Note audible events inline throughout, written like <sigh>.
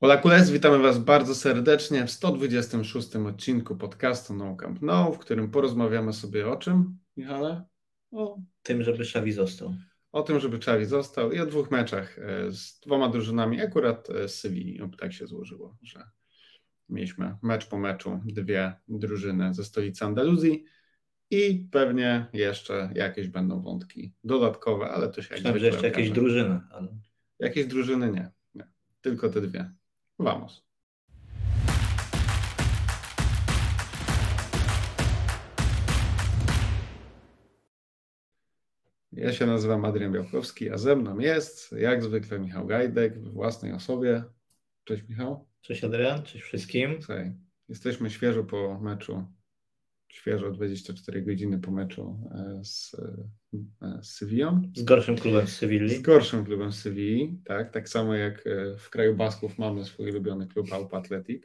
Hola Kules, witamy Was bardzo serdecznie w 126 odcinku podcastu No Camp No, w którym porozmawiamy sobie o czym, Michale? O tym, żeby Xavi został. O tym, żeby Xavi został i o dwóch meczach e, z dwoma drużynami, akurat e, z Sewilli. Tak się złożyło, że mieliśmy mecz po meczu dwie drużyny ze stolicy Andaluzji i pewnie jeszcze jakieś będą wątki dodatkowe, ale to się Myślałem, że jeszcze jakieś drużyny. Ale... Jakieś drużyny nie. Tylko te dwie. Vamos. Ja się nazywam Adrian Białkowski, a ze mną jest, jak zwykle, Michał Gajdek w własnej osobie. Cześć Michał. Cześć Adrian, cześć wszystkim. Słuchaj, jesteśmy świeżo po meczu świeżo 24 godziny po meczu e, z, e, z Sewillą. Z gorszym klubem z Sewilli. Z gorszym klubem z Sewilli, tak. Tak samo jak e, w kraju Basków mamy swój ulubiony klub Alp Athletic.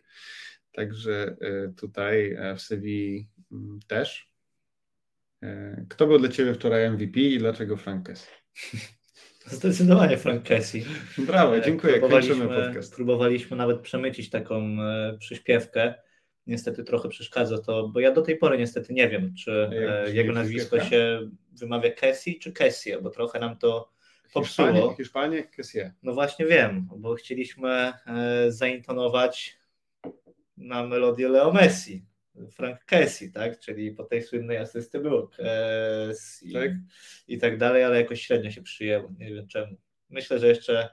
Także tutaj w Sewilli mm, też. Kto był dla Ciebie wczoraj MVP i dlaczego Frank Kessie? <laughs> Zdecydowanie Frank Kessie. Brawo, dziękuję. Kończymy podcast. Próbowaliśmy nawet przemycić taką przyśpiewkę niestety trochę przeszkadza to, bo ja do tej pory niestety nie wiem, czy e, jego nazwisko się wymawia Cassie czy Cassie, bo trochę nam to popsuło. Hiszpanie, Hiszpanie Cassie. No właśnie wiem, bo chcieliśmy e, zaintonować na melodię Leo Messi. Frank Cassie, tak? Czyli po tej słynnej asysty było Cassie tak? i tak dalej, ale jakoś średnio się przyjęło. Nie wiem czemu. Myślę, że jeszcze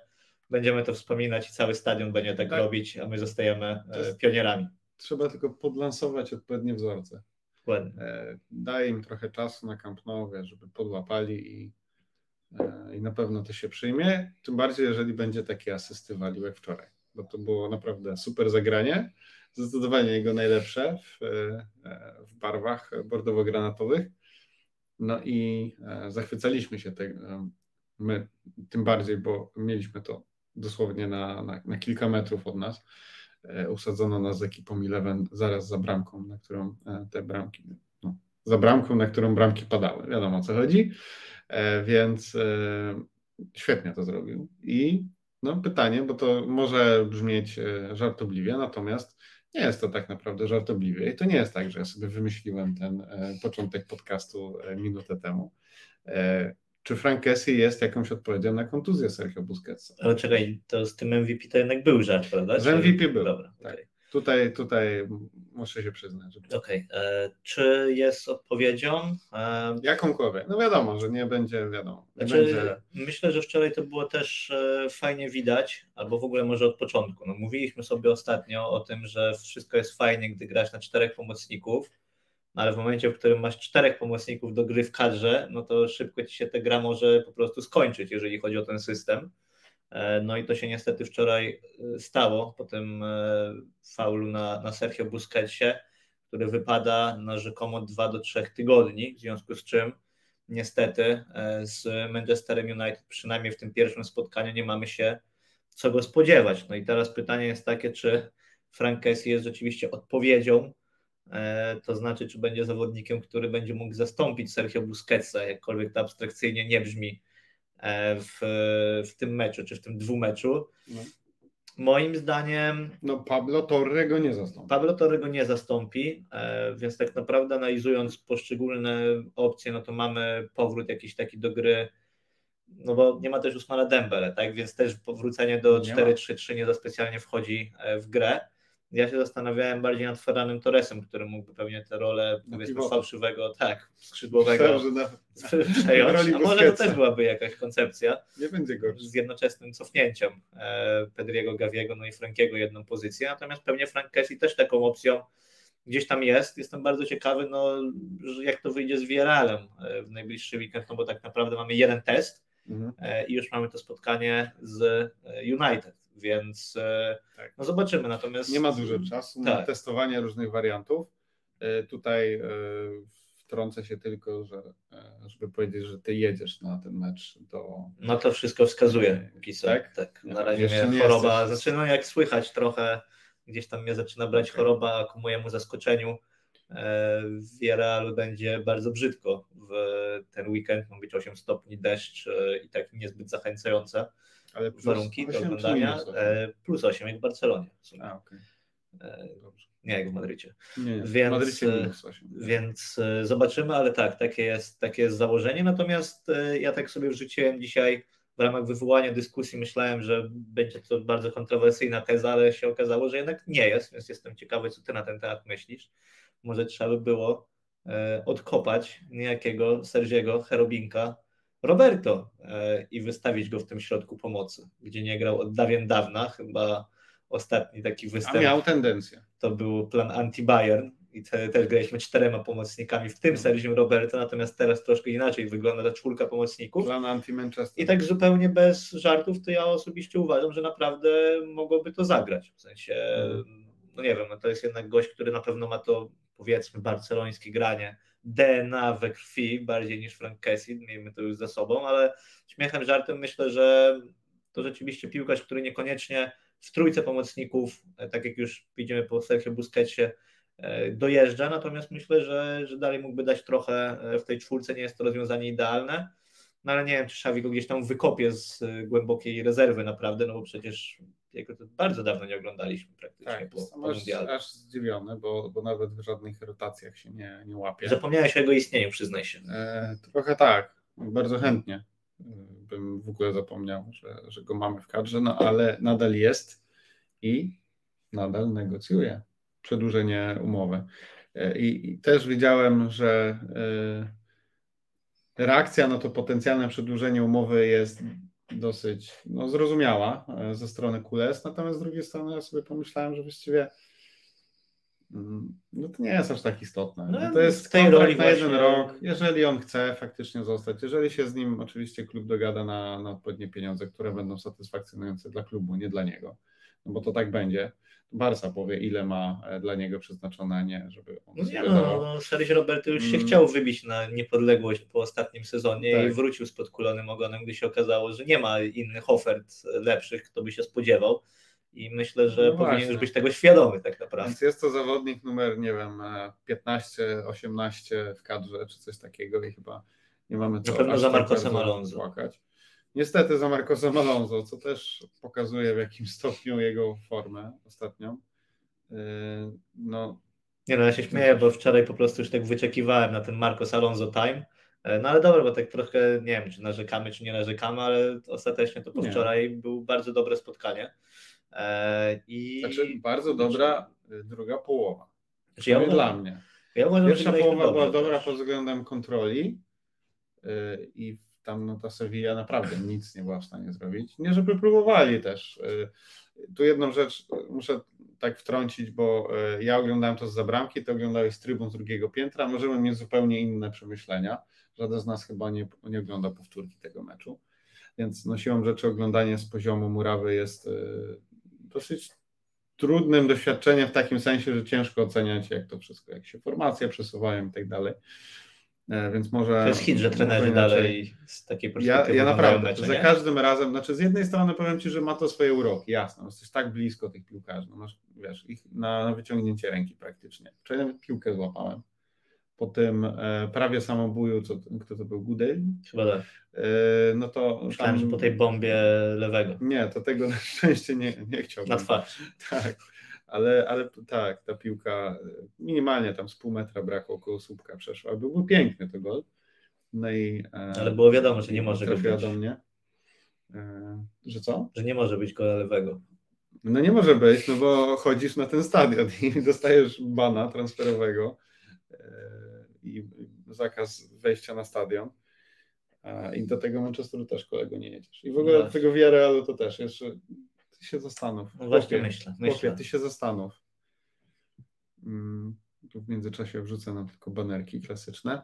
będziemy to wspominać i cały stadion będzie tak, tak. robić, a my zostajemy e, pionierami trzeba tylko podlansować odpowiednie wzorce. Dokładnie. E, Daje im trochę czasu na Camp Nou, żeby podłapali i, e, i na pewno to się przyjmie. Tym bardziej, jeżeli będzie taki asysty walił jak wczoraj, bo to było naprawdę super zagranie. Zdecydowanie jego najlepsze w, e, w barwach bordowo-granatowych. No i zachwycaliśmy się tego, my tym bardziej, bo mieliśmy to dosłownie na, na, na kilka metrów od nas. E, usadzono nas z ekipą Eleven zaraz za bramką, na którą e, te bramki, no, za bramką, na którą bramki padały. Wiadomo o co chodzi, e, więc świetnie to zrobił. I no, pytanie, bo to może brzmieć żartobliwie, natomiast nie jest to tak naprawdę żartobliwie i to nie jest tak, że ja sobie wymyśliłem ten początek podcastu minutę temu. Czy Frank Kessie jest jakąś odpowiedzią na kontuzję Sergio Busquetsa? Ale czekaj, to z tym MVP to jednak był żart, prawda? Z MVP był. Dobra, tak. Okay. Tutaj, tutaj muszę się przyznać. Okej. Okay. E, czy jest odpowiedzią? E... Jakąkolwiek. No wiadomo, że nie będzie, wiadomo. Nie znaczy, będzie... Myślę, że wczoraj to było też e, fajnie widać, albo w ogóle może od początku. No, mówiliśmy sobie ostatnio o tym, że wszystko jest fajnie, gdy grasz na czterech pomocników, ale w momencie, w którym masz czterech pomocników do gry w kadrze, no to szybko ci się ta gra może po prostu skończyć, jeżeli chodzi o ten system. E, no i to się niestety wczoraj e, stało po tym e, faulu na, na Sergio Busquetsie, który wypada na rzekomo 2 do 3 tygodni, w związku z czym niestety z Manchesterem United przynajmniej w tym pierwszym spotkaniu nie mamy się co go spodziewać. No i teraz pytanie jest takie, czy Frank Kessie jest rzeczywiście odpowiedzią to znaczy, czy będzie zawodnikiem, który będzie mógł zastąpić Sergio Busquetsa, jakkolwiek to abstrakcyjnie nie brzmi e, w, w tym meczu, czy w tym dwumeczu. No. Moim zdaniem. No, Pablo Torre go nie zastąpi. Pablo Torre go nie zastąpi, e, więc tak naprawdę analizując poszczególne opcje, no to mamy powrót jakiś taki do gry. No bo nie ma też Usmana Dembele, tak? Więc też powrócenie do 4-3-3 nie za specjalnie wchodzi w grę ja się zastanawiałem bardziej nad Ferranem Torresem, który mógłby pewnie tę rolę powiedzmy fałszywego, tak, skrzydłowego <laughs> przejąć. A może to też byłaby jakaś koncepcja. Nie będzie gorszy. Z jednoczesnym cofnięciem e, Pedriego Gaviego, no i Frankiego jedną pozycję. Natomiast pewnie Frank Kessie też taką opcją gdzieś tam jest. Jestem bardzo ciekawy, no, jak to wyjdzie z Vieralem e, w najbliższy weekend, no bo tak naprawdę mamy jeden test mhm. E, i już mamy to spotkanie z United więc e, tak. no zobaczymy. Natomiast nie ma dużo czasu tak. na testowanie różnych wariantów. E, tutaj e, wtrącę się tylko, że żeby powiedzieć, że ty jedziesz na ten mecz do. No to wszystko wskazuje. Kisa. Tak? tak. Na razie mnie choroba jesteś... zaczyna jak słychać trochę. Gdzieś tam mnie zaczyna brać okay. choroba, ku mojemu zaskoczeniu w Realu będzie bardzo brzydko w ten weekend. Ma być 8 stopni deszcz i tak niezbyt zachęcające. Ale warunki do oglądania. Plus 8? E, plus 8 jak w Barcelonie. A, okay. Nie, jak w Madrycie. Nie, więc, w Madrycie minus 8. Więc zobaczymy, ale tak, takie jest, takie jest założenie. Natomiast ja tak sobie wrzuciłem dzisiaj w ramach wywołania dyskusji myślałem, że będzie to bardzo kontrowersyjna teza, ale się okazało, że jednak nie jest, więc jestem ciekawy, co ty na ten temat myślisz. Może trzeba by było e, odkopać niejakiego Sergiego Herobinka Roberto e, i wystawić go w tym środku pomocy, gdzie nie grał od dawien dawna, chyba ostatni taki występ. A miał tendencję. To był plan anti-Bayern, i te, też graliśmy czterema pomocnikami, w tym Sergio Roberto, natomiast teraz troszkę inaczej wygląda ta czwórka pomocników. Plan anti-Manchester. I tak zupełnie bez żartów, to ja osobiście uważam, że naprawdę mogłoby to zagrać. W sensie, mm. no nie wiem, no to jest jednak gość, który na pewno ma to, powiedzmy, barcelońskie granie, DNA we krwi, bardziej niż Frank Kessie, miejmy to już za sobą, ale śmiechem, żartem myślę, że to rzeczywiście piłkarz, który niekoniecznie w trójce pomocników, tak jak już widzimy po Sergio Busquetsie, E, dojeżdża, natomiast myślę, że, że dalej mógłby dać trochę e, w tej czwórce, nie jest to rozwiązanie idealne, no ale nie wiem, czy Szawi go gdzieś tam wykopie z e, głębokiej rezerwy naprawdę, no bo przecież jego to bardzo dawno nie oglądaliśmy praktycznie tak, po, po aż, aż zdziwiony, bo, bo nawet w żadnych rotacjach się nie, nie łapie. Zapomniałeś o jego istnieniu, przyznaj się. E, trochę tak, bardzo chętnie bym w ogóle zapomniał, że, że go mamy w kadrze, no ale nadal jest i nadal negocjuje przedłużenie umowy. E, I, I, też widziałem, że e, reakcja na to potencjalne przedłużenie umowy jest dosyć no, zrozumiała e, ze strony Kules, natomiast z drugiej strony ja sobie pomyślałem, że właściwie mm, no to nie jest aż tak istotne. No, to jest tej roli na jeden rok. Jeżeli on chce faktycznie zostać, jeżeli się z nim oczywiście klub dogada na, na odpowiednie pieniądze, które będą satysfakcjonujące dla klubu, nie dla niego, no bo to tak będzie Barca powie, ile ma e, dla niego przeznaczone, a nie, żeby on no nie, no, no Sergio Roberto już się mm. chciał wybić na niepodległość po ostatnim sezonie tak. i wrócił z podkulonym ogonem, gdy się okazało, że nie ma innych ofert lepszych, kto by się spodziewał. I myślę, że no powinien właśnie. już być tego świadomy tak naprawdę. Więc jest to zawodnik numer, nie wiem, 15, 18 w kadrze, czy coś takiego i chyba nie mamy to Na pewno za Marcosem Alonso. Płakać. Niestety za Marcosem Alonso, co też pokazuje w jakim stopniu jego formę ostatnią. Yy, no, nie no, ja się śmieję, bo wczoraj po prostu już tak wyczekiwałem na ten Marcos Alonso time. Yy, no ale dobra, bo tak trochę nie wiem, czy narzekamy, czy nie narzekamy, ale ostatecznie to po nie. wczoraj było bardzo dobre spotkanie. Yy, I... Znaczy bardzo dobra druga połowa. Znaczy, ja dla mnie. Ja uważam, Pierwsza połowa była dobra pod względem kontroli i tam no, ta Sevilla naprawdę nic nie była w stanie zrobić. Nie, żeby próbowali też. Y, tu jedną rzecz muszę tak wtrącić, bo y, ja oglądałem to z zabramki, ty oglądałeś z trybun z drugiego piętra, możemy mieć zupełnie inne przemyślenia. Żaden z nas chyba nie, nie ogląda powtórki tego meczu. Więc no, siłą rzeczy oglądanie z poziomu murawy jest y, dosyć trudnym doświadczeniem w takim sensie, że ciężko oceniać, jak to wszystko, jak się formacje przesuwają i tak dalej. E, więc może. To jest hit, że trenerzy dalej z takiej perspektywy. Ja, ja naprawdę, mecze, za nie? każdym razem, znaczy z jednej strony powiem Ci, że ma to swoje uroki, jasno, jesteś tak blisko tych piłkarzy, no masz, wiesz, ich na, na wyciągnięcie ręki praktycznie. Wczoraj nawet piłkę złapałem. Po tym e, prawie samobuju, co, kto to był, Gudel? Chyba tak. E, no to Myślałem, tam, że po tej bombie lewego. Nie, to tego na szczęście nie, nie chciałbym. Na twarz. Tak ale, ale tak, ta piłka minimalnie tam z pół metra brakło, około słupka przeszła. Byłby piękny to gol. No i, e, ale było wiadomo, że nie może go być. do mnie. E, że co? Że nie może być gola lewego. No nie może być, no bo chodzisz na ten stadion i <laughs> dostajesz bana transferowego e, i zakaz wejścia na stadion. I do tego Manchesteru też kolego nie jedziesz. I w ogóle no. do tego ale to też jeszcze ty się zastanów. No właśnie Chłopie, myślę. myślę. ty się zastanów. Mm, tu w międzyczasie wrzucę nam tylko banerki klasyczne.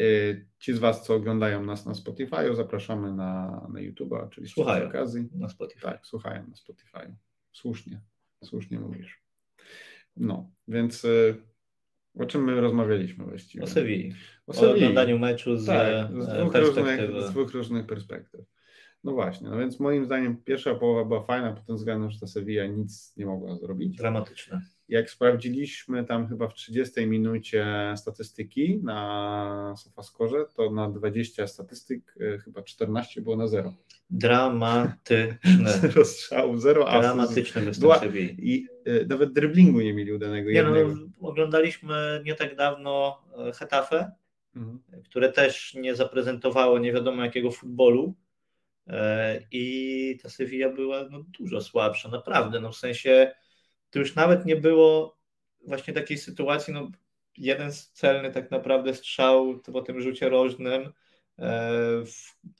Y, ci z Was, co oglądają nas na Spotify, zapraszamy na, na YouTube, oczywiście słuchają z okazji. Na Spotify. Tak, słuchają na Spotify. Słusznie, słusznie mówisz. No, więc y, o czym my rozmawialiśmy właściwie? O Sewilli. O, o oglądaniu meczu z, tak, z, dwóch różnych, z dwóch różnych perspektyw. No właśnie, no więc moim zdaniem pierwsza połowa była fajna pod tym względem, że ta Sevilla nic nie mogła zrobić. Dramatyczne. Jak sprawdziliśmy tam chyba w 30 minucie statystyki na Sofaskorze, to na 20 statystyk y, chyba 14 było na zero. Dramatyczne. <laughs> Zero strzałów, zero asów. Dramatyczne Była-. I y, nawet driblingu nie mieli udanego Nie, no, jednego. oglądaliśmy nie tak dawno e, Hetafe, Mhm. które też nie zaprezentowało nie wiadomo jakiego futbolu e, i ta Sevilla była no, dużo słabsza, naprawdę, no w sensie to już nawet nie było właśnie takiej sytuacji, no jeden celny tak naprawdę strzał po tym rzucie rożnym, e,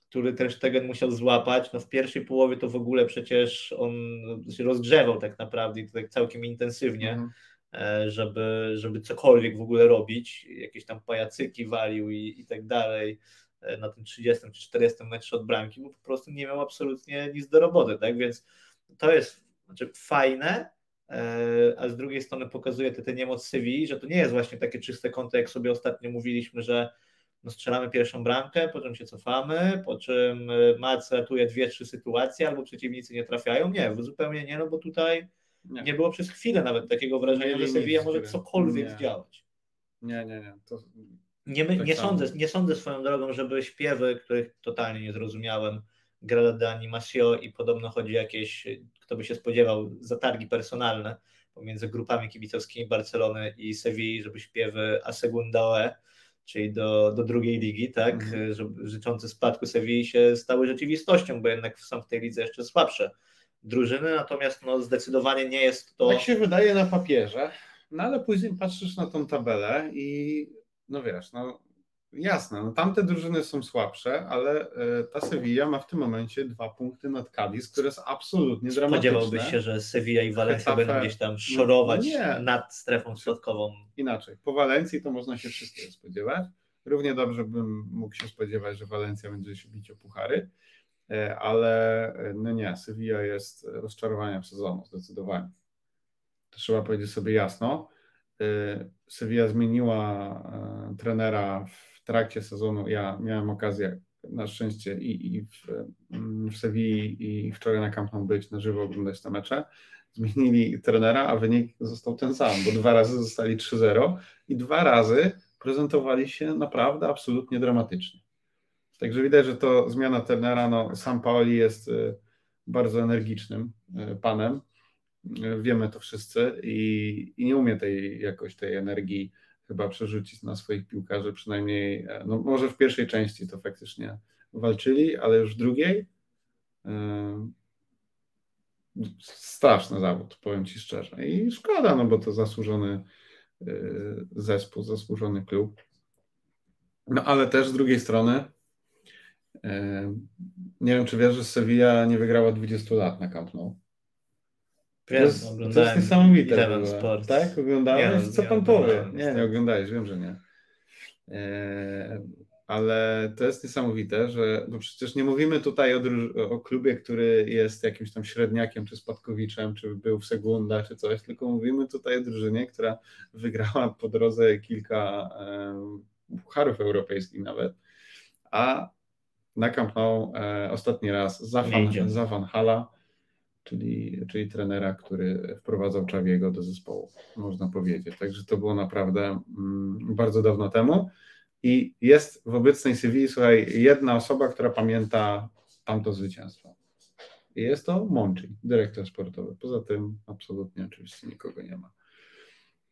który też Tegen musiał złapać, no w pierwszej połowie to w ogóle przecież on się rozgrzewał tak naprawdę i to tak całkiem intensywnie, Mhm. e, żeby, żeby cokolwiek w ogóle robić, jakieś tam pajacyki walił i, i tak dalej. e, na tym 30 czy 40 metrze od bramki, bo po prostu nie miał absolutnie nic do roboty, tak, więc to jest znaczy fajne, e, a z drugiej strony pokazuje tę niemoc Sewilli, że to nie jest właśnie takie czyste konto, jak sobie ostatnio mówiliśmy, że no strzelamy pierwszą bramkę, po czym się cofamy, po czym e, Mac ratuje dwie, trzy sytuacje, albo przeciwnicy nie trafiają. Nie, zupełnie nie, no bo tutaj Nie. nie było przez chwilę nawet takiego wrażenia, Mieli że Sevilla może cokolwiek nie. zdziałać. nie, nie, nie. To, Nie, my, Tak nie, samo. sądzę, nie sądzę swoją drogą, żeby śpiewy, których totalnie nie zrozumiałem, Grada de Animacio i podobno chodzi o jakieś, kto by się spodziewał, zatargi personalne pomiędzy grupami kibicowskimi Barcelony i Sewilli, żeby śpiewy A Segunda OE, czyli do, do drugiej ligi, tak, Mhm. żeby, życzące spadku Sewilli się stały rzeczywistością, bo jednak są w tej lidze jeszcze słabsze drużyny, natomiast no, zdecydowanie nie jest to... Tak się wydaje na papierze, no ale później patrzysz na tą tabelę i no wiesz, no jasne, no tamte drużyny są słabsze, ale e, ta Sevilla ma w tym momencie dwa punkty nad Cadiz, które jest absolutnie dramatyczne. Spodziewałbyś się, że Sevilla i Valencia będą gdzieś tam szorować nie. nad strefą spadkową. Inaczej, po Walencji to można się wszystkiego spodziewać. Równie dobrze bym mógł się spodziewać, że Walencja będzie się bić o puchary, e, ale e, no nie, Sevilla jest rozczarowaniem sezonu, zdecydowanie. To trzeba powiedzieć sobie jasno. E, Sevilla zmieniła e, trenera w trakcie sezonu. Ja miałem okazję na szczęście i, i w, mm, w i wczoraj na Camp być na żywo oglądać te mecze. Zmienili trenera, a wynik został ten sam, bo dwa razy zostali 3-0 i dwa razy prezentowali się naprawdę absolutnie dramatycznie. Także widać, że to zmiana trenera, no sam Paoli jest y, bardzo energicznym y, panem, Y, wiemy to wszyscy i, i nie umie tej jakoś tej energii chyba przerzucić na swoich piłkarzy, przynajmniej, e, no może w pierwszej części to faktycznie walczyli, ale już w drugiej y, straszny zawód, powiem Ci szczerze. I szkoda, no bo to zasłużony y, zespół, zasłużony klub. No ale też z drugiej strony nie wiem, czy wiesz, że Sevilla nie wygrała 20 lat na Camp Nou. To Wiem, jest, to jest niesamowite. Eleven. Sports. Tak? Oglądałeś? Nie, Co nie pan powie? Nie, nie oglądałeś, wiem, że nie. E, ale to jest niesamowite, że bo przecież nie mówimy tutaj o, o klubie, który jest jakimś tam średniakiem, czy spadkowiczem, czy był w Segunda, czy coś, tylko mówimy tutaj o drużynie, która wygrała po drodze kilka e, pucharów europejskich nawet, a na Camp Nou e, ostatni raz za Van, za Van Hala, czyli, czyli trenera, który wprowadzał Czawiego do zespołu, można powiedzieć. Także to było naprawdę mm, bardzo dawno temu. I jest w obecnej Sewilli, słuchaj, jedna osoba, która pamięta tamto zwycięstwo. I jest to Monchi, dyrektor sportowy. Poza tym absolutnie oczywiście nikogo nie ma.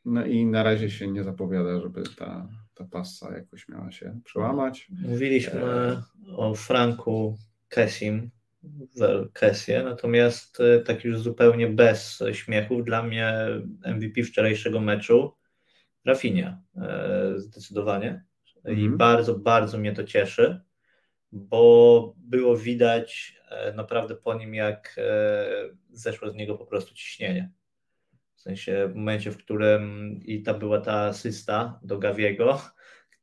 No i na razie się nie zapowiada, żeby ta, ta passa jakoś miała się przełamać. Mówiliśmy E. o Franku Kessim, Kessie, natomiast e, tak już zupełnie bez śmiechów, dla mnie MVP wczorajszego meczu Rafinha e, zdecydowanie i Mhm. bardzo, bardzo mnie to cieszy, bo było widać e, naprawdę po nim, jak e, zeszło z niego po prostu ciśnienie. W sensie w momencie, w którym i ta była ta asysta do Gawiego,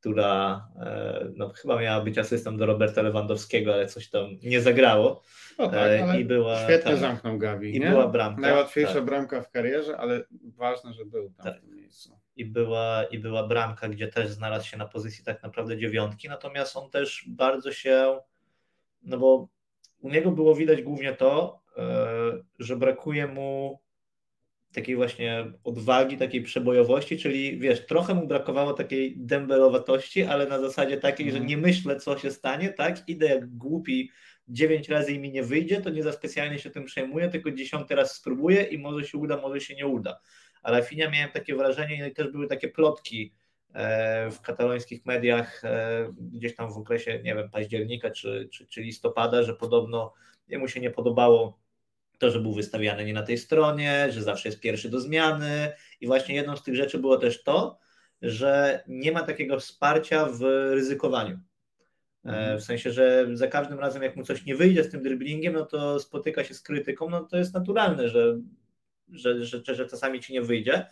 która e, no, chyba miała być asystą do Roberta Lewandowskiego, ale coś tam nie zagrało. No tak, E, i była- świetnie tak. zamknął Gavi. I nie? była bramka, Najłatwiejsza tak. bramka w karierze, ale ważne, że był tam Tak. w tym miejscu. I była, I była bramka, gdzie też znalazł się na pozycji tak naprawdę dziewiątki, natomiast on też bardzo się, no bo u niego było widać głównie to, że brakuje mu takiej właśnie odwagi, takiej przebojowości, czyli wiesz, trochę mu brakowało takiej dembelowatości, ale na zasadzie takiej, mm. że mhm. nie myślę, co się stanie, tak? Idę jak głupi dziewięć razy i mi nie wyjdzie, to nie za specjalnie się tym przejmuję, tylko dziesiąty raz spróbuję i może się uda, może się nie uda. Ale Rafinha miałem takie wrażenie, no i też były takie plotki e, w katalońskich mediach e, gdzieś tam w okresie, nie wiem, października czy, czy, czy listopada, że podobno jemu się nie podobało to, że był wystawiany nie na tej stronie, że zawsze jest pierwszy do zmiany i właśnie jedną z tych rzeczy było też to, że nie ma takiego wsparcia w ryzykowaniu. E, mhm. W sensie, że za każdym razem, jak mu coś nie wyjdzie z tym driblingiem, no to spotyka się z krytyką, no to jest naturalne, że, że, że, że czasami ci nie wyjdzie.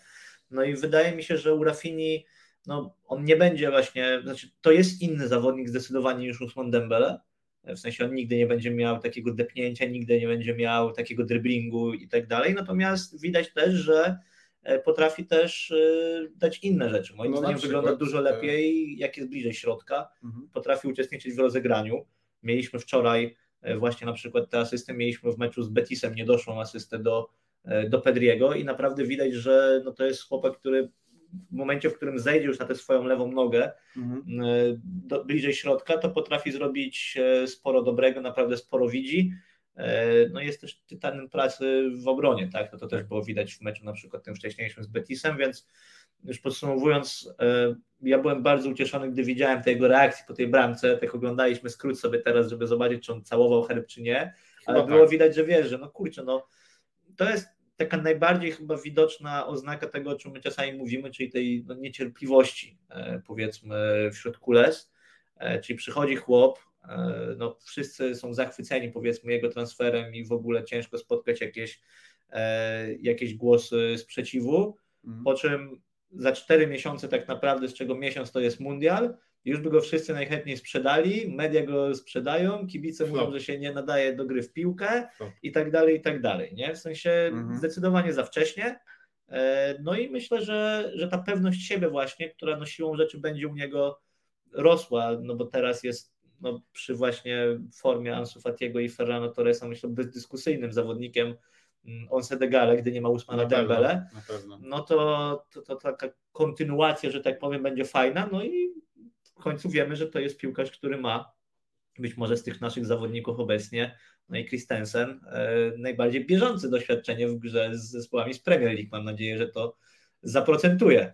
No i wydaje mi się, że u Rafini, no on nie będzie właśnie, znaczy to jest inny zawodnik zdecydowanie niż Usman Dembele, w sensie on nigdy nie będzie miał takiego depnięcia, nigdy nie będzie miał takiego driblingu i tak dalej, natomiast widać też, że e, potrafi też e, dać inne rzeczy. Moim no zdaniem wygląda dużo lepiej, jak jest bliżej środka, mhm. potrafi uczestniczyć w rozegraniu. Mieliśmy wczoraj e, właśnie na przykład tę asystę, mieliśmy w meczu z Betisem niedoszłą asystę do, do Pedriego i naprawdę widać, że no to jest chłopak, który w momencie, w którym zejdzie już na tę swoją lewą nogę mhm. E, do, bliżej środka, to potrafi zrobić e, sporo dobrego, naprawdę sporo widzi. E, no jest też tytanem pracy w obronie, tak? No to też było widać w meczu na przykład tym wcześniejszym z Betisem, więc już podsumowując, ja byłem bardzo ucieszony, gdy widziałem tej jego reakcji po tej bramce, tak oglądaliśmy skrót sobie teraz, żeby zobaczyć, czy on całował herb, czy nie, ale było tak. widać, że wiesz, że no kurczę, no to jest taka najbardziej chyba widoczna oznaka tego, o czym my czasami mówimy, czyli tej no, niecierpliwości, e, powiedzmy, wśród kules. E, czyli przychodzi chłop, e, no, wszyscy są zachwyceni, powiedzmy, jego transferem i w ogóle ciężko spotkać jakieś, jakieś głosy sprzeciwu, mhm. po czym za cztery miesiące tak naprawdę, z czego miesiąc to jest mundial, już by go wszyscy najchętniej sprzedali, media go sprzedają, kibice mówią, że się nie nadaje do gry w piłkę Flop. i tak dalej, i tak dalej, nie? W sensie mhm. zdecydowanie za wcześnie. E, no i myślę, że, że ta pewność siebie właśnie, która no siłą rzeczy będzie u niego rosła, no bo teraz jest no, przy właśnie formie Ansu Fatiego i Ferrano Torresa, myślę, bezdyskusyjnym zawodnikiem mm, on Sedegale, gdy nie ma Usmana Dembele, no to, to, to taka kontynuacja, że tak powiem, będzie fajna, no i w końcu wiemy, że to jest piłkarz, który ma być może z tych naszych zawodników obecnie, no i Christensen, e, najbardziej bieżące doświadczenie w grze z zespołami z Premier League. Mam nadzieję, że to zaprocentuje e,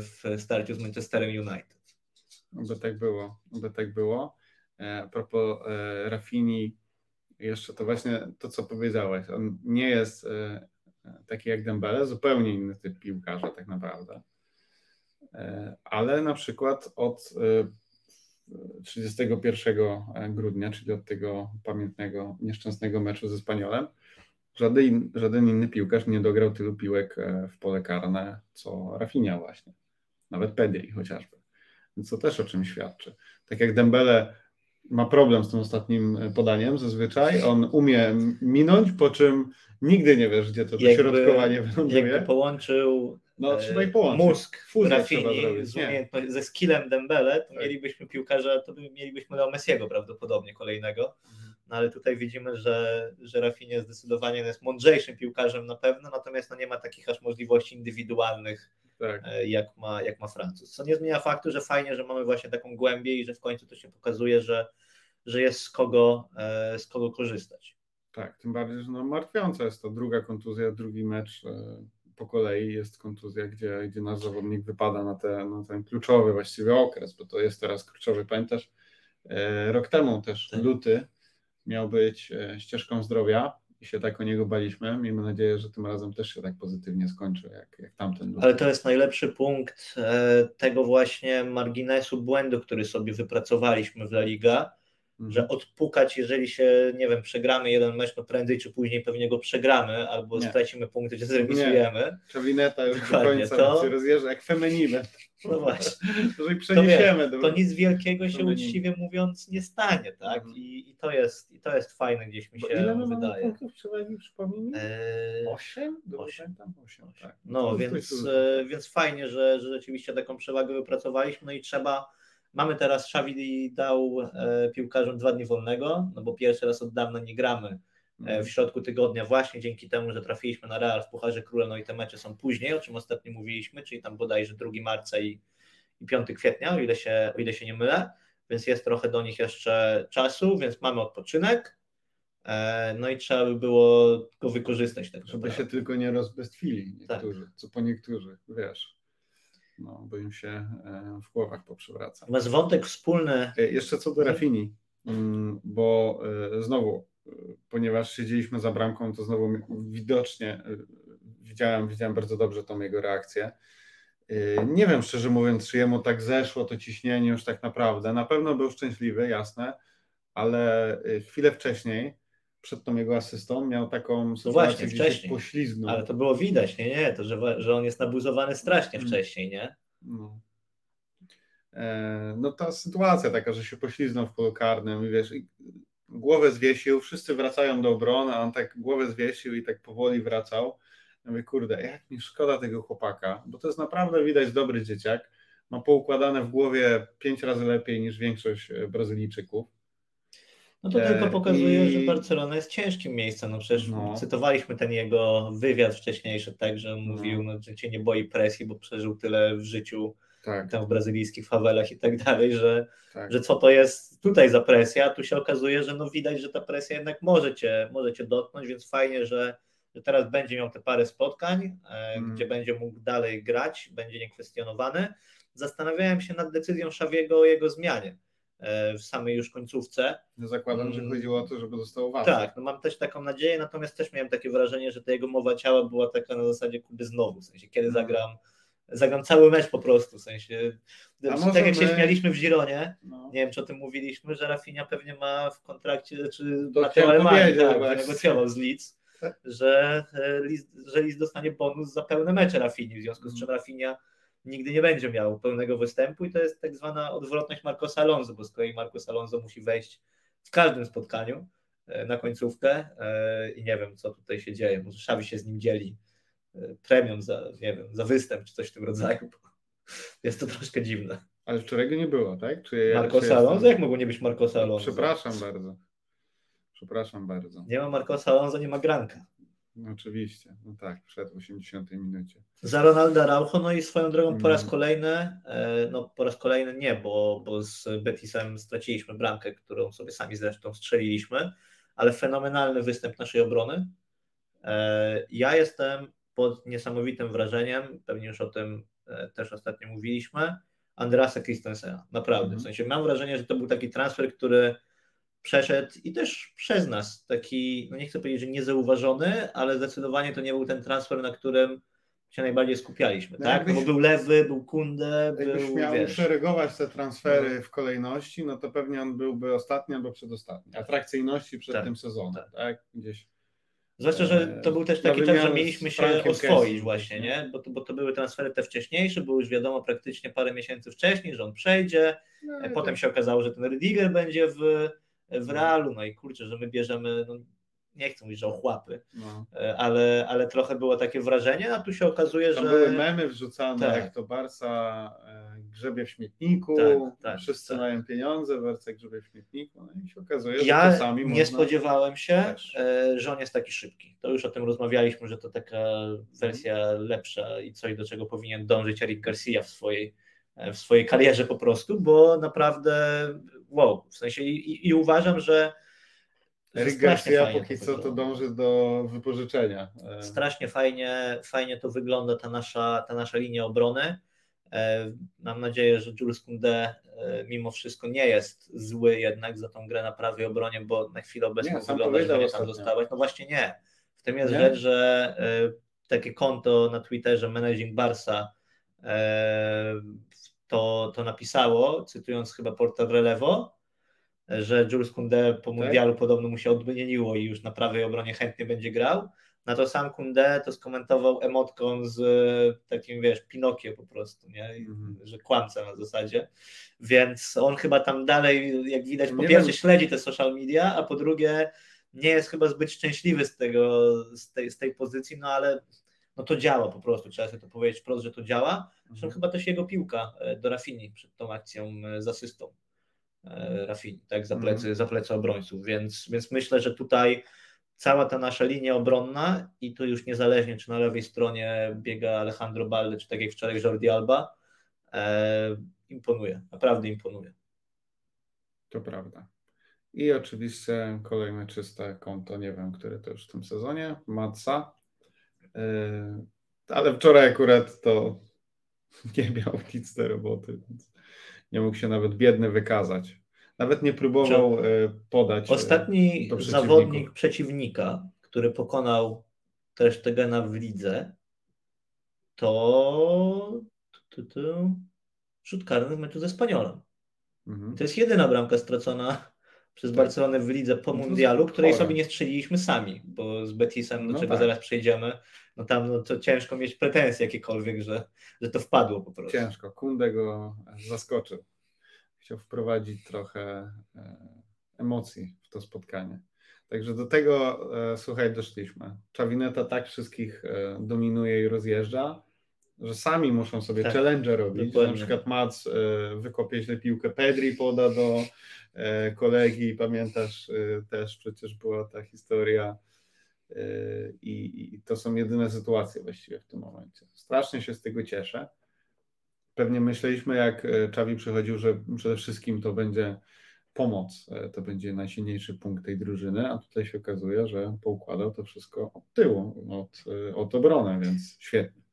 w starciu z Manchesterem United. Oby tak było, oby tak było. E, a propos Rafini, jeszcze to właśnie to, co powiedziałeś. On nie jest taki jak Dembele, zupełnie inny typ piłkarza tak naprawdę. E, ale na przykład od 31 e, grudnia, czyli od tego pamiętnego, nieszczęsnego meczu ze Spaniolem, żaden, żaden inny piłkarz nie dograł tylu piłek e, w pole karne, co Rafinha właśnie. Nawet Pedri chociażby. Więc to też o czym świadczy. Tak jak Dembele ma problem z tym ostatnim podaniem zazwyczaj, on umie minąć, po czym nigdy nie wiesz, gdzie to dośrodkowanie wyląduje. Jakby połączył no, trzeba i połączyć. Mózg Rafini ze skillem Dembele, to tak. mielibyśmy piłkarza, to mielibyśmy Leo Messiego prawdopodobnie kolejnego. Mhm. No ale tutaj widzimy, że, że Rafinha zdecydowanie jest mądrzejszym piłkarzem na pewno, natomiast no nie ma takich aż możliwości indywidualnych, tak. E, jak, ma, jak ma Francuz. Co nie zmienia faktu, że fajnie, że mamy właśnie taką głębię i że w końcu to się pokazuje, że, że jest z kogo, e, z kogo korzystać. Tak, tym bardziej, że no martwiąca jest to druga kontuzja, drugi mecz e, po kolei jest kontuzja, gdzie, gdzie nasz zawodnik wypada na, te, na ten kluczowy właściwie okres, bo to jest teraz kluczowy. Pamiętasz, e, rok temu też tak. luty miał być e, ścieżką zdrowia i się tak o niego baliśmy. Miejmy nadzieję, że tym razem też się tak pozytywnie skończy, jak, jak tamten luty. Ale to jest najlepszy punkt e, tego właśnie marginesu błędu, który sobie wypracowaliśmy w La Liga, że mhm. odpukać, jeżeli się, nie wiem, przegramy jeden mecz, no prędzej czy później pewnie go przegramy, albo nie. stracimy punkty, czy zremisujemy. Czawineta już Dokładnie, do końca to... się rozjeżdża jak femenile. No właśnie. <laughs> Jeżeli przeniesiemy. To, to nic wielkiego się uczciwie mówiąc nie stanie, tak? Mhm. I, I, to jest, I to jest fajne gdzieś mi się ile my wydaje. punktów przewagi, przypomnij? Eee, osiem? Osiem. osiem, tak. No, więc, e, więc fajnie, że, że rzeczywiście taką przewagę wypracowaliśmy, no i trzeba Mamy teraz, Xavi dał e, piłkarzom dwa dni wolnego, no bo pierwszy raz od dawna nie gramy e, w środku tygodnia właśnie dzięki temu, że trafiliśmy na Real w Pucharze Króla, no i te mecze są później, o czym ostatnio mówiliśmy, czyli tam bodajże 2 marca i, i 5 kwietnia, o ile, się, o ile się nie mylę, więc jest trochę do nich jeszcze czasu, więc mamy odpoczynek, e, no i trzeba by było go wykorzystać. Tak Żeby się tylko nie rozbestwili niektórzy, tak. co po niektórych, wiesz no, bo im się e, w głowach poprzewraca. Masz wątek wspólny. E, jeszcze co do Rafini, mm, bo e, znowu, ponieważ siedzieliśmy za bramką, to znowu widocznie widziałem, widziałem bardzo dobrze tą jego reakcję. Nie wiem szczerze mówiąc, czy jemu tak zeszło to ciśnienie już tak naprawdę. Na pewno był szczęśliwy, jasne, ale chwilę wcześniej przed tą jego asystą miał taką no sytuację, Właśnie, gdzie wcześniej. się poślizgnął. Ale to było widać, nie, nie, to że, że on jest nabuzowany strasznie mm. wcześniej, nie? No. E, no ta sytuacja taka, że się poślizgnął w polu karnym i wiesz, głowę zwiesił, wszyscy wracają do obrony, a on tak głowę zwiesił i tak powoli wracał. Ja mówię, kurde, jak mi szkoda tego chłopaka, bo to jest naprawdę widać dobry dzieciak. Ma poukładane w głowie pięć razy lepiej niż większość e, Brazylijczyków. No to tylko pokazuje, I... że Barcelona jest ciężkim miejscem. No przecież no. cytowaliśmy ten jego wywiad wcześniejszy, tak, że on no. mówił, no, że cię nie boi presji, bo przeżył tyle w życiu tak. tam w brazylijskich fawelach i tak dalej, że, tak. że co to jest tutaj za presja, tu się okazuje, że no widać, że ta presja jednak może cię, może cię dotknąć, więc fajnie, że, że teraz będzie miał te parę spotkań, mm. gdzie będzie mógł dalej grać, będzie niekwestionowany. Zastanawiałem się nad decyzją Szawiego o jego zmianie E, w samej już końcówce. No zakładam, że mm. chodziło o to, żeby został ważny. Tak, no mam też taką nadzieję, natomiast też miałem takie wrażenie, że ta jego mowa ciała była taka na zasadzie kuby znowu, w sensie kiedy mm. zagram zagram cały mecz po prostu, w sensie A tak jak my... się śmialiśmy w Gironie, no. nie wiem czy o tym mówiliśmy, że Rafinha pewnie ma w kontrakcie, czy Mateo Alemani tak, negocjował z Leeds, tak. że, e, że Leeds dostanie bonus za pełne mecze Rafini, w związku z czym mm. Rafinha nigdy nie będzie miał pełnego występu i to jest tak zwana odwrotność Marcosa Alonso, bo z kolei Marcos Alonso musi wejść w każdym spotkaniu e, na końcówkę e, i nie wiem, co tutaj się dzieje. Może Szawi się z nim dzieli e, premią za, nie wiem, za występ czy coś w tym rodzaju. <laughs> Jest to troszkę dziwne. Ale wczoraj go nie było, tak? Czy Marcosa czy Alonso? Jestem... Jak mogło nie być Marcosa Alonso? Przepraszam bardzo. Przepraszam bardzo. Nie ma Marcosa Alonso, nie ma Granka. No oczywiście, no tak, przed 80 minucie. Za Ronaldo Araujo, no i swoją drogą po raz mm. kolejny, e, no po raz kolejny nie, bo, bo z Betisem straciliśmy bramkę, którą sobie sami zresztą strzeliliśmy, ale fenomenalny występ naszej obrony. E, ja jestem pod niesamowitym wrażeniem, pewnie już o tym e, też ostatnio mówiliśmy, Andrasa Christensena, naprawdę. W sensie mam wrażenie, że to był taki transfer, który przeszedł i też przez nas taki, no nie chcę powiedzieć, że niezauważony, ale zdecydowanie to nie był ten transfer, na którym się najbardziej skupialiśmy, no tak? Jakbyś, no bo był Lewy, był Kunde, jakbyś był, miał wiesz, szeregować te transfery no. w kolejności, no to pewnie on byłby ostatni albo przedostatni. Atrakcyjności przed tak, tym sezonem, tak? tak? Gdzieś Zwłaszcza, że to był też taki czas, że mieliśmy się oswoić właśnie, nie? Bo to, bo to były transfery te wcześniejsze, było już wiadomo praktycznie parę miesięcy wcześniej, że on przejdzie, no, potem to... się okazało, że ten Rydiger będzie w w realu, no i kurczę, że my bierzemy, no, nie chcę mówić, że ochłapy, no. E, ale, ale trochę było takie wrażenie, a tu się okazuje, Tam że... były memy wrzucane, tak. jak to Barca e, grzebie w śmietniku, tak, tak, wszyscy tak. mają pieniądze, Barca grzebie w śmietniku, no i się okazuje, że ja czasami nie można... spodziewałem się, też. E, że on jest taki szybki. To już o tym rozmawialiśmy, że to taka wersja lepsza i coś, do czego powinien dążyć Eric Garcia w swojej w swojej karierze po prostu, bo naprawdę wow, w sensie i, i uważam, że Garcia póki co to dąży do wypożyczenia. E, strasznie fajnie, fajnie to wygląda ta nasza, ta nasza linia obrony. E, mam nadzieję, że Jules Kunde e, mimo wszystko nie jest zły jednak za tą grę na prawej obronie, bo na chwilę obecną nie, wygląda, że nie tam zostałeś. No właśnie nie. W tym jest nie? rzecz, że takie konto na Twitterze Managing Barsa to, to napisało, cytując chyba portal Relevo, że Jules Kunde po tak? mundialu podobno mu się odmieniło i już na prawej obronie chętnie będzie grał. Na to sam Kunde to skomentował emotką z takim, wiesz, Pinokio po prostu, nie? Mm. Że kłamca na zasadzie. Więc on chyba tam dalej, jak widać, po nie pierwsze wiem. śledzi te social media, a po drugie nie jest chyba zbyt szczęśliwy z tego, z tej, z tej pozycji, no ale no to działa po prostu, trzeba sobie to powiedzieć wprost, że to działa. Zresztą Mhm. chyba też jego piłka e, do Rafini przed tą akcją e, z asystą. E, Rafini, tak, za plecy, za plecy obrońców, więc, więc myślę, że tutaj cała ta nasza linia obronna i tu już niezależnie, czy na lewej stronie biega Alejandro Balde, czy tak jak wczoraj Jordi Alba, e, imponuje, naprawdę imponuje. To prawda. I oczywiście kolejne czyste konto, nie wiem, które to już w tym sezonie, Matsa. Yy, ale wczoraj akurat to <laughs> nie miał nic do roboty, więc nie mógł się nawet biedny wykazać. Nawet nie próbował yy, podać. yy, Ostatni zawodnik przeciwnika, który pokonał też Tegena w lidze, to rzut karny w meczu ze Spaniolem. Mhm. To jest jedyna bramka stracona przez Tak. Barcelonę w lidze po No mundialu, której sobie nie strzeliliśmy sami, bo z Betisem, do No czego tak. zaraz przejdziemy, no tam no to ciężko mieć pretensje jakiekolwiek, że, że to wpadło po prostu. Ciężko. Kunde go zaskoczył. Chciał wprowadzić trochę e, emocji w to spotkanie. Także do tego, e, słuchaj, doszliśmy. Czawineta tak wszystkich e, dominuje i rozjeżdża, że sami muszą sobie Tak, challenge robić. Dokładnie. Na przykład Mac e, wykopie źle piłkę, Pedri poda do e, kolegi. Pamiętasz, e, też przecież była ta historia i, i to są jedyne sytuacje właściwie w tym momencie. Strasznie się z tego cieszę. Pewnie myśleliśmy, jak Czawi przychodził, że przede wszystkim to będzie pomoc, to będzie najsilniejszy punkt tej drużyny, a tutaj się okazuje, że poukładał to wszystko od tyłu, od, od obrony, więc świetnie.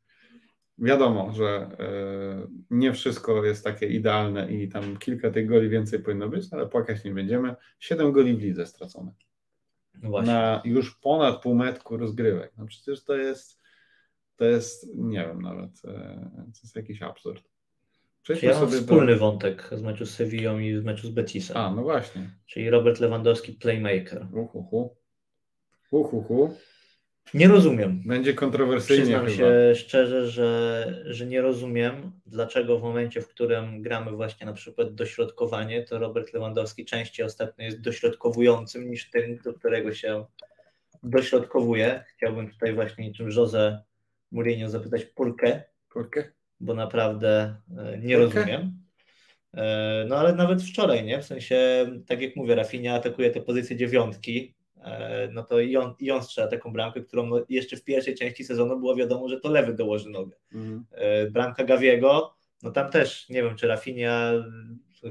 Wiadomo, że e, nie wszystko jest takie idealne i tam kilka tych goli więcej powinno być, ale płakać nie będziemy. Siedem goli w lidze stracone No właśnie. na już ponad półmetku rozgrywek. No przecież to jest, to jest, nie wiem nawet, e, to jest jakiś absurd. Przejdźmy Ja mam wspólny do... wątek z meczu z Sevillą i z meczu z Betisem, A, no właśnie. czyli Robert Lewandowski, playmaker. Uhuhu. Uhuhu. Nie rozumiem. Będzie kontrowersyjnie Przyznam chyba. się szczerze, że, że nie rozumiem, dlaczego w momencie, w którym gramy właśnie na przykład dośrodkowanie, to Robert Lewandowski częściej ostatnio jest dośrodkowującym niż tym, do którego się dośrodkowuje. Chciałbym tutaj właśnie niczym Jose Mourinho zapytać Purkę, Kurkę? bo naprawdę e, nie Purkę? rozumiem. E, No ale nawet wczoraj, nie? W sensie, tak jak mówię, Rafinha atakuje te pozycje dziewiątki, no to i on, i on strzela taką bramkę, którą no jeszcze w pierwszej części sezonu było wiadomo, że to lewy dołoży nogę. Mhm. E, Bramka Gawiego, no tam też nie wiem, czy Rafinha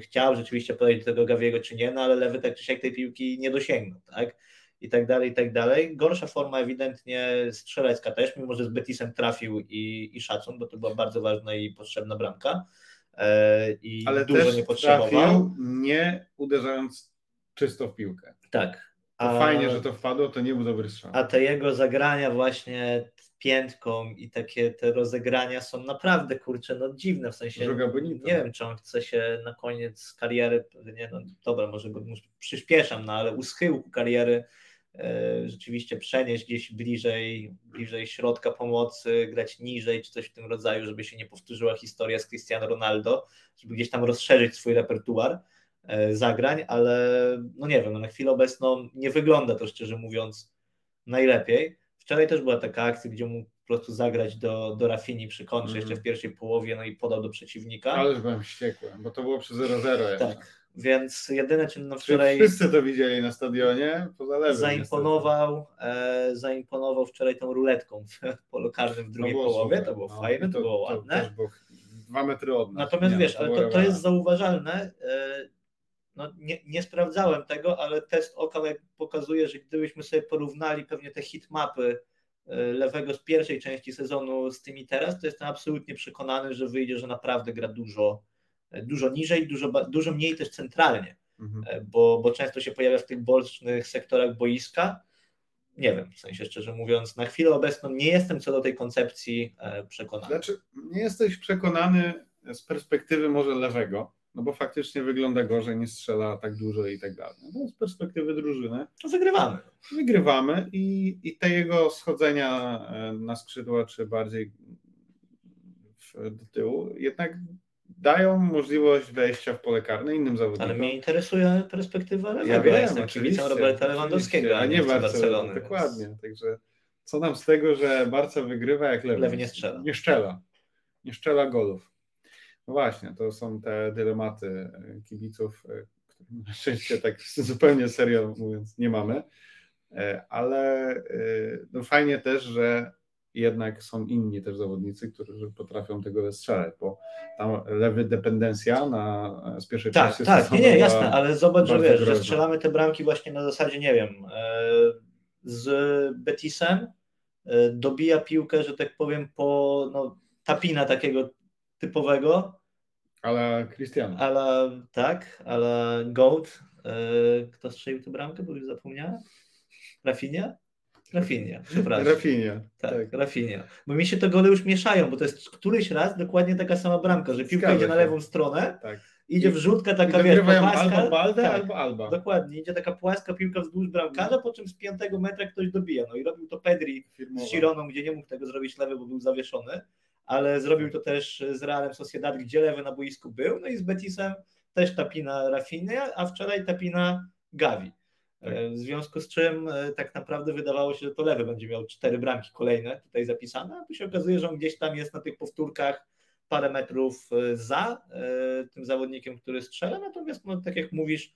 chciał rzeczywiście podejść do tego Gawiego, czy nie, no ale lewy tak czy siak tej piłki nie dosięgnął, tak? I tak dalej, i tak dalej. Gorsza forma ewidentnie strzelecka też, mimo że z Betisem trafił i, i szacun, bo to była bardzo ważna i potrzebna bramka. E, I Ale dużo też nie potrzebował. nie uderzając czysto w piłkę. Tak. To Fajnie, że to wpadło, to nie był dobry strzał. A te jego zagrania właśnie piętką i takie te rozegrania są naprawdę kurczę, no dziwne w sensie. Nie wiem, czy on chce się na koniec kariery, nie no dobra, może go może przyspieszam, no ale u schyłku kariery e, rzeczywiście przenieść gdzieś bliżej, bliżej środka pomocy, grać niżej, czy coś w tym rodzaju, żeby się nie powtórzyła historia z Cristiano Ronaldo, żeby gdzieś tam rozszerzyć swój repertuar zagrań, ale no nie wiem, no na chwilę obecną nie wygląda to szczerze mówiąc najlepiej. Wczoraj też była taka akcja, gdzie mógł po prostu zagrać do, do Rafini przy kontrze Mhm. jeszcze w pierwszej połowie, no i podał do przeciwnika. Ależ byłem wściekły, bo to było przy 0-0 jeszcze. Tak, więc jedyne czym no wczoraj Wszyscy to widzieli na stadionie, poza lewym zaimponował, e, zaimponował wczoraj tą ruletką w polu karnym w drugiej To było połowie, super, to było no. fajne, to, było To ładne. też było dwa metry od nas. Natomiast Nie, wiesz, no, ale było to, to jest zauważalne. e, No, nie, nie sprawdzałem tego, ale test oka jak pokazuje, że gdybyśmy sobie porównali pewnie te hitmapy e, lewego z pierwszej części sezonu z tymi teraz, to jestem absolutnie przekonany, że wyjdzie, że naprawdę gra dużo, e, dużo niżej, dużo, dużo mniej też centralnie, Mhm. e, bo, bo często się pojawia w tych bocznych sektorach boiska. Nie wiem, w sensie szczerze mówiąc, na chwilę obecną nie jestem co do tej koncepcji przekonany. Znaczy, nie jesteś przekonany z perspektywy może lewego, no bo faktycznie wygląda gorzej, nie strzela tak dużo i tak dalej. No z perspektywy drużyny To wygrywamy. wygrywamy i, i te jego schodzenia e, na skrzydła, czy bardziej w, do tyłu, jednak dają możliwość wejścia w pole karne innym zawodnikom. Ale mnie interesuje perspektywa lewego. Ja wiem, jestem oczywiście, kibicem Roberta Lewandowskiego, a nie Barcelony. więc- Dokładnie, także co nam z tego, że Barca wygrywa, jak Lewy, Lewy nie strzela. Nie strzela. Nie strzela golów. No właśnie, to są te dylematy e, kibiców, e, które na szczęście tak <laughs> zupełnie serio mówiąc nie mamy, e, ale no fajnie też, że jednak są inni też zawodnicy, którzy potrafią tego strzelać, bo tam lewy dependencja na, z pierwszej tak, części Tak, nie, nie, jasne, ale zobacz, że wiesz, groźna. że strzelamy te bramki właśnie na zasadzie, nie wiem, z Betisem dobija piłkę, że tak powiem, po no, tapina takiego typowego. Ale Cristiano. Ale tak, ale Goat. Kto strzelił tę bramkę, bo już zapomniałem? Rafinia? Rafinia, przepraszam. Rafinia. Tak, tak, Rafinia. Bo mi się te gole już mieszają, bo to jest któryś raz dokładnie taka sama bramka, że piłka Zgadza idzie na lewą stronę, tak. idzie wrzutka taka, wiesz, płaska. albo Baldę, tak, albo Alba. Dokładnie, idzie taka płaska piłka wzdłuż bramkarza, po czym z piątego metra ktoś dobija. No i robił to Pedri Firmowa. z Gironą, gdzie nie mógł tego zrobić lewy, bo był zawieszony, ale zrobił to też z Realem Sociedad, gdzie lewy na boisku był, no i z Betisem też tapina Rafinia, a wczoraj tapina Gavi. Tak. E, w związku z czym e, tak naprawdę wydawało się, że to lewy będzie miał cztery bramki kolejne tutaj zapisane, a tu się okazuje, że on gdzieś tam jest na tych powtórkach parę metrów e, za tym zawodnikiem, który strzela, natomiast no, tak jak mówisz,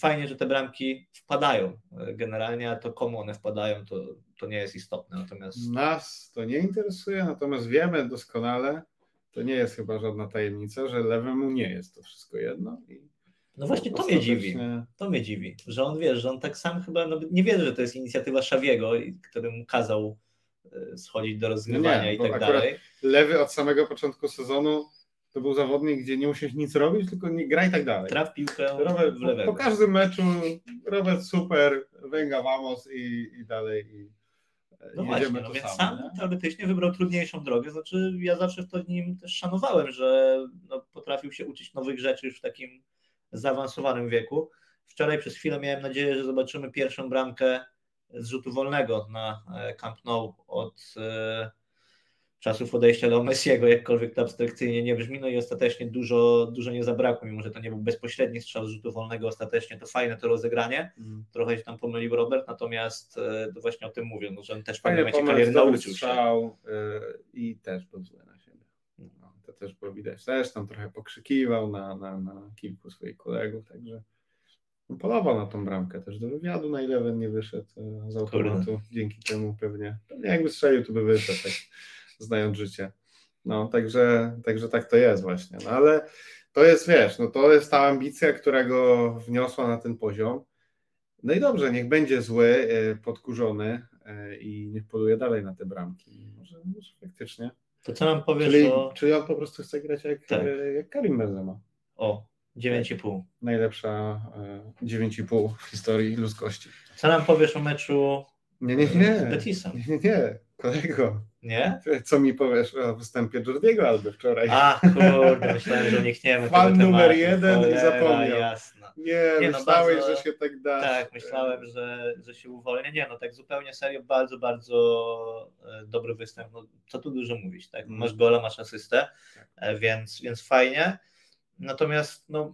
fajnie, że te bramki wpadają generalnie, a to komu one wpadają, to, to nie jest istotne. Natomiast... Nas to nie interesuje, natomiast wiemy doskonale, to nie jest chyba żadna tajemnica, że lewemu nie jest to wszystko jedno i no właśnie to mnie dziwi. To mnie dziwi, że on wie, że on tak sam chyba no, nie wie, że to jest inicjatywa Szawiego, który mu kazał e, schodzić do rozgrywania nie, i tak dalej. Lewy od samego początku sezonu to był zawodnik, gdzie nie musisz nic robić, tylko nie graj i tak dalej. Traf piłkę Robert, w lewego. Po, po każdym meczu Robert super, węga vamos i, i dalej. I, no właśnie, no więc sam nie? teoretycznie wybrał trudniejszą drogę. Znaczy, ja zawsze to nim też szanowałem, że no, potrafił się uczyć nowych rzeczy już w takim zaawansowanym wieku. Wczoraj przez chwilę miałem nadzieję, że zobaczymy pierwszą bramkę z rzutu wolnego na e, Camp Nou od e, czasów odejścia do Messiego, jakkolwiek to abstrakcyjnie nie brzmi, no i ostatecznie dużo, dużo nie zabrakło, mimo że to nie był bezpośredni strzał z rzutu wolnego, ostatecznie to fajne to rozegranie, mm. trochę się tam pomylił Robert, natomiast e, to właśnie o tym mówię, no, że on też w pewnym momencie kariery nauczył strzał, się. i też był zły na siebie to też było widać. Też tam trochę pokrzykiwał na, na, na kilku swoich kolegów, także polował na tą bramkę. Też do wywiadu na Eleven nie wyszedł e, z automatu. Kurde. Dzięki temu pewnie, pewnie jakby strzelił, to by wyszedł, tak znając życie. No, także, także tak to jest właśnie. No, ale to jest, wiesz, no to jest ta ambicja, która go wniosła na ten poziom. No i dobrze, niech będzie zły, e, podkurzony e, i niech poluje dalej na te bramki. Może, może faktycznie to co nam powiesz czyli, o... Czyli on po prostu chce grać jak, tak. jak Karim Benzema. O, 9,5. Najlepsza 9,5 w historii ludzkości. Co nam powiesz o meczu nie, nie, nie. z Betisem? Nie, nie, kolego. Nie? Co mi powiesz o występie Jordiego albo wczoraj? A, kurde, myślałem, że unikniemy Fan numer jeden Cholera, i zapomniał. Jasno. Nie, nie no, myślałeś, bardzo, że się tak da. Tak, myślałem, że, że się uwolnię. Nie, no tak zupełnie serio, bardzo, bardzo e, dobry występ. No, co tu dużo mówić, tak? Mm. Masz gola, masz asystę, tak. E, więc, więc fajnie. Natomiast, no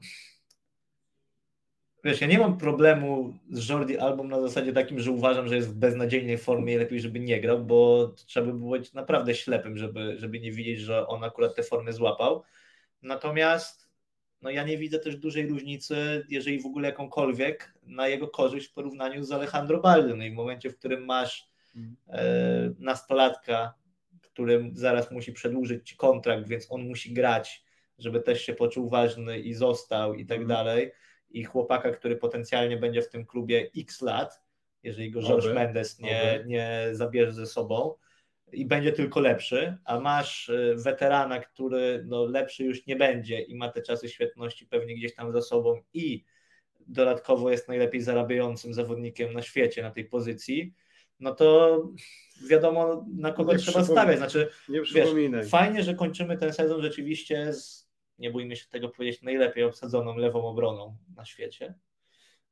Wiesz, ja nie mam problemu z Jordi Album na zasadzie takim, że uważam, że jest w beznadziejnej formie i lepiej, żeby nie grał, bo trzeba by być naprawdę ślepym, żeby, żeby nie widzieć, że on akurat te formy złapał. Natomiast no ja nie widzę też dużej różnicy, jeżeli w ogóle jakąkolwiek, na jego korzyść w porównaniu z Alejandro Baldo. No i w momencie, w którym masz e, nastolatka, którym zaraz musi przedłużyć kontrakt, więc on musi grać, żeby też się poczuł ważny i został i tak mhm. dalej i chłopaka, który potencjalnie będzie w tym klubie x lat, jeżeli go George Mendes nie, nie zabierze ze sobą i będzie tylko lepszy, a masz y, weterana, który no, lepszy już nie będzie i ma te czasy świetności pewnie gdzieś tam za sobą i dodatkowo jest najlepiej zarabiającym zawodnikiem na świecie na tej pozycji, no to wiadomo na kogo nie trzeba stawiać. Znaczy, nie wiesz, fajnie, że kończymy ten sezon rzeczywiście z nie bójmy się tego powiedzieć, najlepiej obsadzoną lewą obroną na świecie.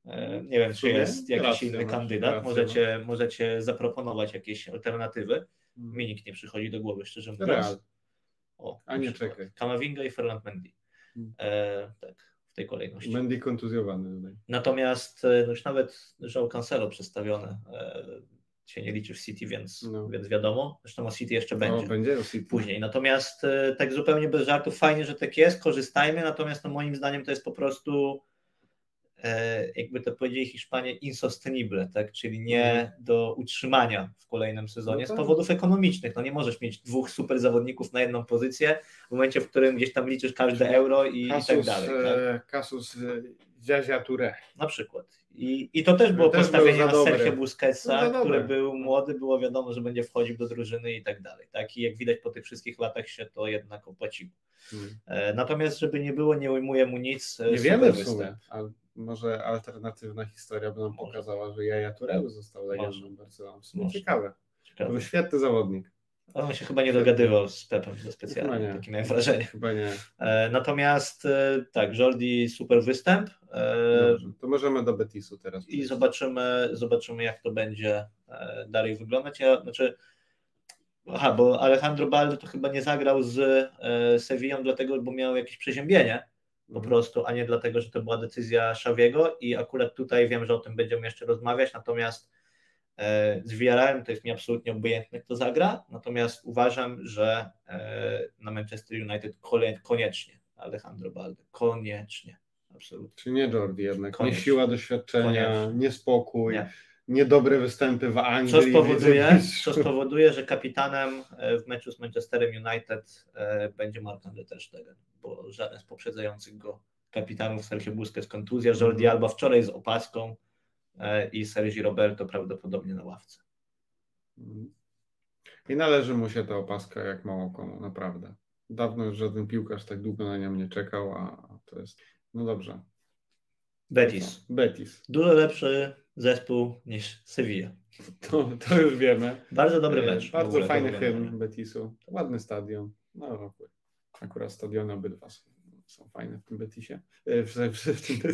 E, nie wiem, czy jest jakiś Racja, inny kandydat. możecie, możecie zaproponować jakieś alternatywy. Hmm. Mi nikt nie przychodzi do głowy, szczerze mówiąc. Real. O, A nie czekaj. Kamavinga i Ferland Mendy. Hmm. E, tak, w tej kolejności. Mendy kontuzjowany tutaj. Natomiast e, no już nawet João Cancelo przedstawione. Się nie liczy w City, więc, No. więc wiadomo. Zresztą o City jeszcze będzie O, będzie o City. później. Natomiast e, tak zupełnie bez żartów, fajnie, że tak jest, korzystajmy, natomiast no, moim zdaniem to jest po prostu, jakby to powiedzieli Hiszpanie, insostenible, tak? czyli nie do utrzymania w kolejnym sezonie No z tak. powodów ekonomicznych. No nie możesz mieć dwóch super zawodników na jedną pozycję w momencie, w którym gdzieś tam liczysz każde euro i, i tak Kasus, dalej. Tak? e, Kasus e, Dziadzia Touré. Na przykład. I, I to też było Też postawienie na. Sergio No Busquetsa, dobry. który był młody, było wiadomo, że będzie wchodził do drużyny i tak dalej. Tak? I jak widać po tych wszystkich latach się to jednak opłaciło. Hmm. E, Natomiast, żeby nie było, nie ujmuje mu nic. e, Nie wiemy w występ. sumie, ale może alternatywna historia by nam Może. pokazała, że Jaja Tureu został legendą Barcelony. Może. ciekawe. To Ciekawe. był świetny zawodnik. On się chyba nie dogadywał z Pepem za specjalnie, Chyba nie. takie miałem wrażenie. Chyba nie. E, Natomiast e, tak, Jordi super występ e, Dobrze. To możemy do Betisu teraz. i zobaczymy, zobaczymy jak to będzie dalej wyglądać. Ja, znaczy, aha, bo Alejandro Balde to chyba nie zagrał z Sevillą dlatego, bo miał jakieś przeziębienie po Mhm. prostu, a nie dlatego, że to była decyzja Szawiego i akurat tutaj wiem, że o tym będziemy jeszcze rozmawiać, natomiast e, z Villarrealem to jest mi absolutnie obojętne, kto zagra, natomiast uważam, że e, na Manchester United koniecznie Alejandro Balde, koniecznie, absolutnie. Czy nie Jordi jednak? Koniecznie. Nie siła doświadczenia, Koniecznie. nie spokój, Nie. niedobre występy w Anglii. Co spowoduje, co spowoduje, że kapitanem e, w meczu z Manchesterem United e, będzie Mark-André Ter Stegen, bo żaden z poprzedzających go kapitanów Sergio Busquets kontuzja, Jordi. Alba wczoraj z opaską e, i Sergi Roberto prawdopodobnie na ławce. I należy mu się ta opaska jak mało komu, naprawdę. Dawno już żaden piłkarz tak długo na nią nie czekał, a to jest. No dobrze. Betis. Betis. Dużo lepszy zespół niż Sevilla. To, to już wiemy. Bardzo dobry mecz. Bardzo fajny hymn Betisu. Ładny stadion. No, akurat stadiony obydwa są, są fajne w tym Betisie. E, W, w, w, tym,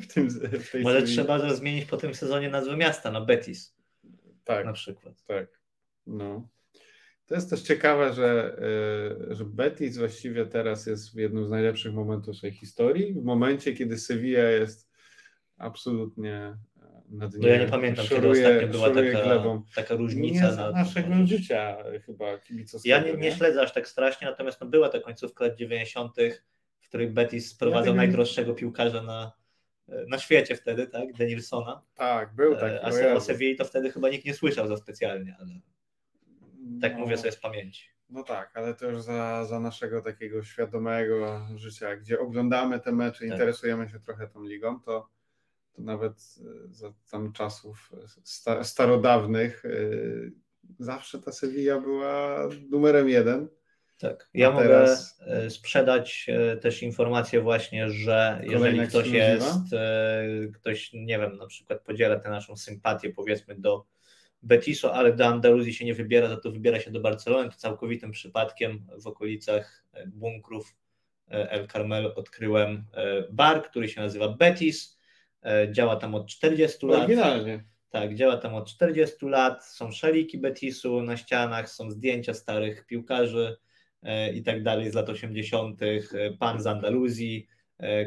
w, tym, w tej Może Sewilli. trzeba zmienić po tym sezonie nazwę miasta na Betis Tak. na przykład. Tak. No. To jest też ciekawe, że, e, że Betis właściwie teraz jest w jednym z najlepszych momentów swojej historii. W momencie, kiedy Sevilla jest absolutnie na dnie. No ja nie pamiętam, kiedy szoruje- ostatnio była taka, glebą. taka Nie różnica. za na- naszego życia chyba kibicowskiego. Ja nie, nie śledzę aż tak strasznie, natomiast no była ta końcówka lat 90., w której Betis sprowadzał nie- najdroższego piłkarza na, na świecie wtedy, tak? Denilsona. Tak, był E, taki. A o se- o. Sewilli to wtedy chyba nikt nie słyszał za specjalnie, ale tak No, mówię sobie z pamięci. No tak, ale to już za, za naszego takiego świadomego życia, gdzie oglądamy te mecze, Tak. interesujemy się trochę tą ligą, to, to nawet e, za tam czasów sta, starodawnych e, zawsze ta Sevilla była numerem jeden. Tak. Ja mogę teraz- e, sprzedać e, też informację właśnie, że jeżeli ktoś jest, e, ktoś, nie wiem, na przykład podziela tę naszą sympatię powiedzmy do Betisu, ale do Andaluzji się nie wybiera, za to wybiera się do Barcelony, to całkowitym przypadkiem w okolicach e, bunkrów e, El Carmel odkryłem e, bar, który się nazywa Betis. E, Działa tam od 40 lat. Oryginalnie. Tak, działa tam od 40 lat, są szaliki Betisu na ścianach, są zdjęcia starych piłkarzy e, i tak dalej z lat 80., e, pan z Andaluzji,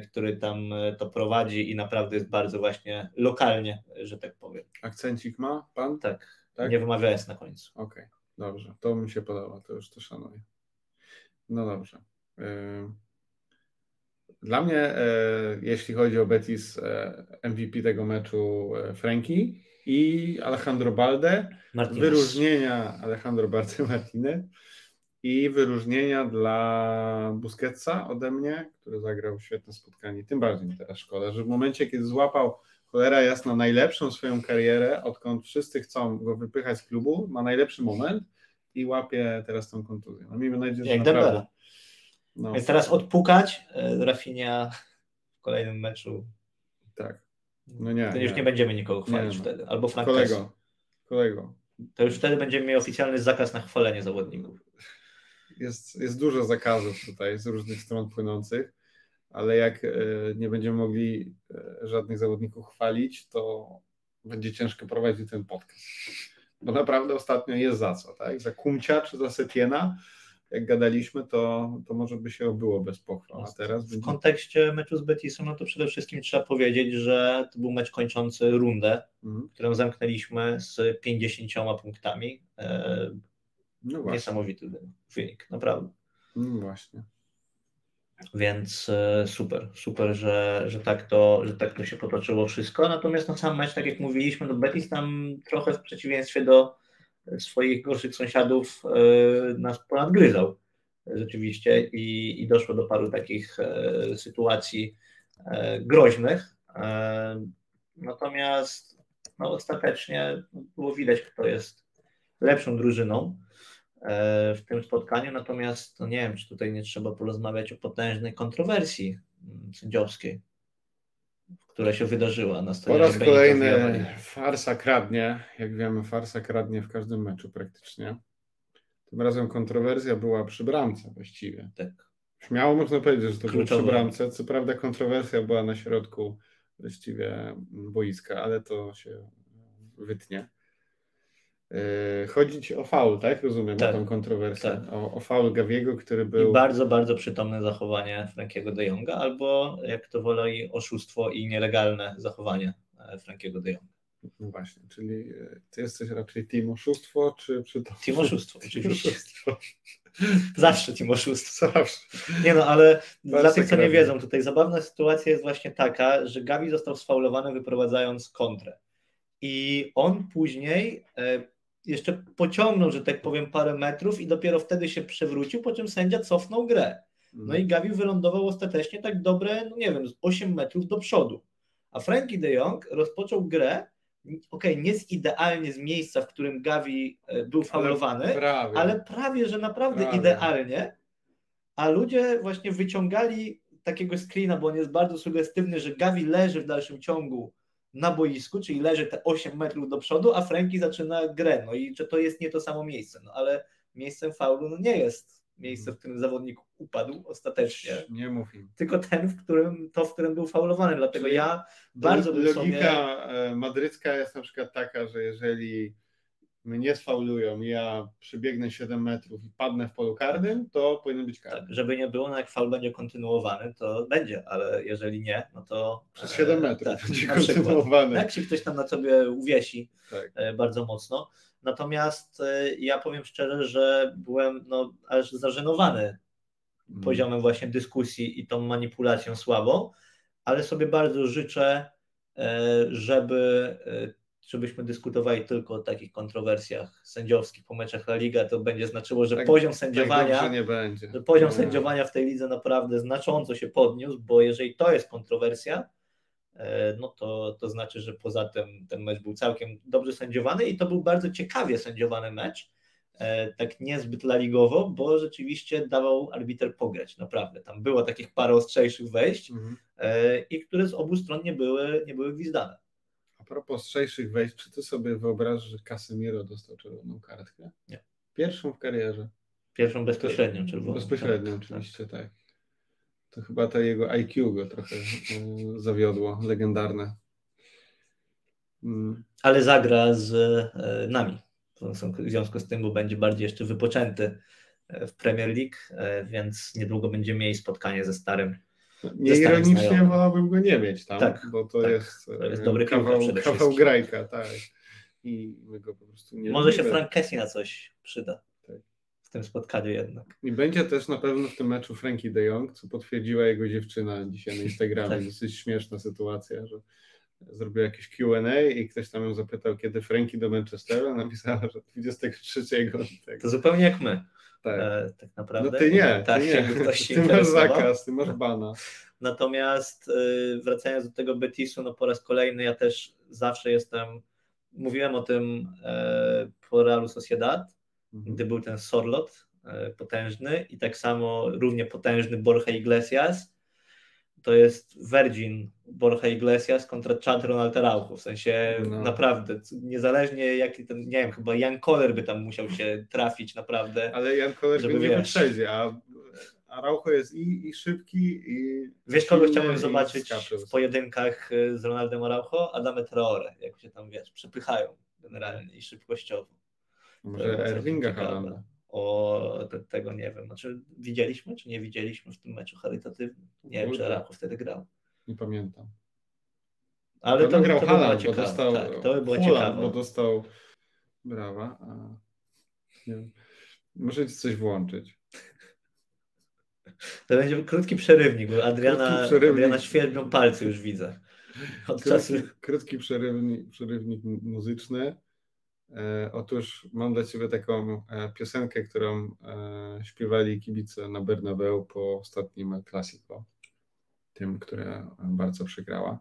który tam to prowadzi i naprawdę jest bardzo właśnie lokalnie, że tak powiem. Akcencik ma pan? Tak, Tak? nie wymawia S na końcu. Okej, dobrze. To mi się podoba, to już to szanuję. No dobrze. Ym, Dla mnie, e, jeśli chodzi o Betis, e, MVP tego meczu e, Franki i Alejandro Balde, Martinez. wyróżnienia Alejandro Balde Martinez i wyróżnienia dla Busquetsa ode mnie, który zagrał świetne spotkanie. Tym bardziej mi teraz szkoda, że w momencie, kiedy złapał cholera jasna najlepszą swoją karierę, odkąd wszyscy chcą go wypychać z klubu, ma najlepszy moment i łapie teraz tą kontuzję. No miejmy nadzieję, że Jak naprawdę... No, Więc teraz odpukać e, Rafinha w kolejnym meczu. tak. No nie, To już nie. nie będziemy nikogo chwalić Nie, wtedy. Albo Frank Kolego, kolego, To już wtedy będziemy mieli oficjalny zakaz na chwalenie zawodników. jest, jest dużo zakazów tutaj z różnych stron płynących, ale jak e, nie będziemy mogli e, żadnych zawodników chwalić, to będzie ciężko prowadzić ten podcast. Bo naprawdę ostatnio jest za co, tak? Za Kumcia czy za Setiena. Jak gadaliśmy, to, to może by się obyło bez pochwał. A teraz W będzie... kontekście meczu z Betisem, no to przede wszystkim trzeba powiedzieć, że to był mecz kończący rundę, Mhm. którą zamknęliśmy z 50 punktami. E, No. Niesamowity wynik, naprawdę. No właśnie. Więc e, super, super, że, że, tak to, że tak to się potoczyło wszystko. Natomiast na sam mecz, tak jak mówiliśmy, no Betis tam trochę w przeciwieństwie do swoich gorszych sąsiadów e, nas ponadgryzał rzeczywiście i, i doszło do paru takich e, sytuacji e, groźnych. Natomiast no, ostatecznie było widać, kto jest lepszą drużyną w tym spotkaniu. Natomiast no nie wiem, czy tutaj nie trzeba porozmawiać o potężnej kontrowersji mm, sędziowskiej, która się wydarzyła na Po stadionie raz kolejny farsa kradnie. Jak wiemy, farsa kradnie w każdym meczu praktycznie. Tym razem kontrowersja była przy bramce właściwie. Tak. Śmiało można powiedzieć, że to było Kluczowe. przy bramce. Co prawda kontrowersja była na środku właściwie boiska, ale to się wytnie. Yy, Chodzi ci o faul, tak? Rozumiem, Tak. o tą kontrowersję. Tak. O, o faul Gawiego, który był... I bardzo, bardzo przytomne zachowanie Frankiego de Jonga, albo jak to woli, oszustwo i nielegalne zachowanie e, Frankiego de Jonga. No właśnie, czyli yy, ty jesteś raczej team oszustwo, czy przy to... Team oszustwo, oczywiście. Oszustwo. <laughs> Zawsze team oszustwo. Zawsze. Nie no, ale dla tych, co nie wiedzą, tutaj zabawna sytuacja jest właśnie taka, że Gavi został sfaulowany wyprowadzając kontrę. I on później e, jeszcze pociągnął, że tak powiem, parę metrów i dopiero wtedy się przewrócił, po czym sędzia cofnął grę. No i Gavi wylądował ostatecznie tak dobre, no nie wiem, z 8 metrów do przodu. A Frankie de Jong rozpoczął grę, okej, nie z idealnie z miejsca, w którym Gavi e, był faulowany, Prawie. ale prawie, że naprawdę Prawie. idealnie. A ludzie właśnie wyciągali takiego screena, bo on jest bardzo sugestywny, że Gavi leży w dalszym ciągu na boisku, czyli leży te 8 metrów do przodu, a Frankie zaczyna grę. No i że to jest nie to samo miejsce. No ale miejscem faulu no nie jest miejsce, w którym zawodnik upadł ostatecznie. Nie mów im. Tylko ten, w którym, to, w którym był faulowany. Dlatego Czyli ja bardzo bym sobie... Logika e, madrycka jest na przykład taka, że jeżeli mnie sfaulują ja przebiegnę 7 metrów i padnę w polu karnym, to powinien być karny. Tak, żeby nie było, no jak faul będzie kontynuowany, to będzie, ale jeżeli nie, no to... Przez 7 e, metrów tak, będzie kontynuowany. Jak się ktoś tam na sobie uwiesi Tak. e, bardzo mocno. Natomiast e, ja powiem szczerze, że byłem no, aż zażenowany Mm. poziomem właśnie dyskusji i tą manipulacją słabą, ale sobie bardzo życzę, żeby, żebyśmy dyskutowali tylko o takich kontrowersjach sędziowskich po meczach La Liga. To będzie znaczyło, że Tak- poziom Tak sędziowania dobrze nie będzie. że poziom Nie. sędziowania w tej lidze naprawdę znacząco się podniósł, bo jeżeli to jest kontrowersja, e, no to, to znaczy, że poza tym ten mecz był całkiem dobrze sędziowany i to był bardzo ciekawie sędziowany mecz, e, tak niezbyt laligowo, bo rzeczywiście dawał arbiter pograć, naprawdę. Tam było takich parę ostrzejszych wejść Mhm. e, i które z obu stron nie były, nie były gwizdane. A propos ostrzejszych wejść, czy ty sobie wyobrażasz, że Casemiro dostał czerwoną kartkę? Nie. Pierwszą w karierze. Pierwszą bezpośrednią czerwoną. Bezpośrednio Tak, oczywiście, tak. To chyba to jego IQ go trochę e, zawiodło, legendarne. Mm, ale zagra z e, nami. W związku z tym, bo będzie bardziej jeszcze wypoczęty e, w Premier League, więc niedługo będziemy mieli spotkanie ze starym. Nieironicznie wolałbym go nie mieć tam, Tak, bo to tak. jest, To jest e, dobry kawał, kawał grajka, tak. I my go po prostu nie Może się. Frank Kessie na coś przyda Tak. w tym spotkaniu jednak. I będzie też na pewno w tym meczu Frankie de Jong, co potwierdziła jego dziewczyna dzisiaj na Instagramie. Tak. Dosyć śmieszna sytuacja, że zrobiła jakieś Q&A i ktoś tam ją zapytał, kiedy Frankie do Manchesteru, napisała, że 23 tego. To zupełnie jak my, Tak. e, tak naprawdę. No ty nie, tak, ty nie. ktoś <laughs> Ty masz zakaz, ty masz bana. Natomiast y, wracając do tego Betisu, no po raz kolejny ja też zawsze jestem, mówiłem o tym e, po Realu Sociedad, Mhm. gdy był ten Sorlot e, potężny i tak samo równie potężny Borja Iglesias, to jest Virgin Borja Iglesias kontra Chad Ronald Araujo, w sensie No. naprawdę, niezależnie jaki ten, nie wiem, chyba Jan Koller by tam musiał się trafić naprawdę. Ale Jan Koller Żeby nie wiesz. wyprzedzie, a Araujo jest i, i szybki, i Wiesz, kogo chciałbym zobaczyć w pojedynkach y, z Ronaldem Araujo? Adame Traore, jak się tam, wiesz, przepychają generalnie i szybkościowo. Może Erlinga ciekawe. O, te, tego nie wiem. Znaczy, widzieliśmy, czy nie widzieliśmy w tym meczu charytatywnym? Nie wiem, czy Araujo wtedy grał. Nie pamiętam. Ale to, grał to by Haaland, było bo dostał tak, to by było Haaland, ciekawe. bo dostał brawa. A... Nie wiem. Możecie coś włączyć. <laughs> To będzie krótki przerywnik, bo Adriana, Krótki przerywnik. Adriana świetlną palce już widzę. Od czasu. Krótki, krótki przerywnik, przerywnik mu- muzyczny. E, otóż mam dla Ciebie taką e, piosenkę, którą e, śpiewali kibice na Bernabeu po ostatnim Clasico. Tym, która bardzo przegrała.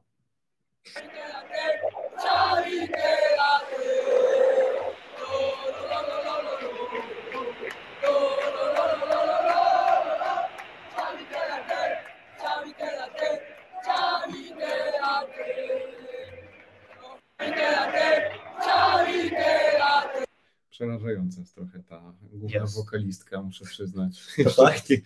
Przerażająca jest trochę ta główna Jest. wokalistka, muszę przyznać. To fakt. taki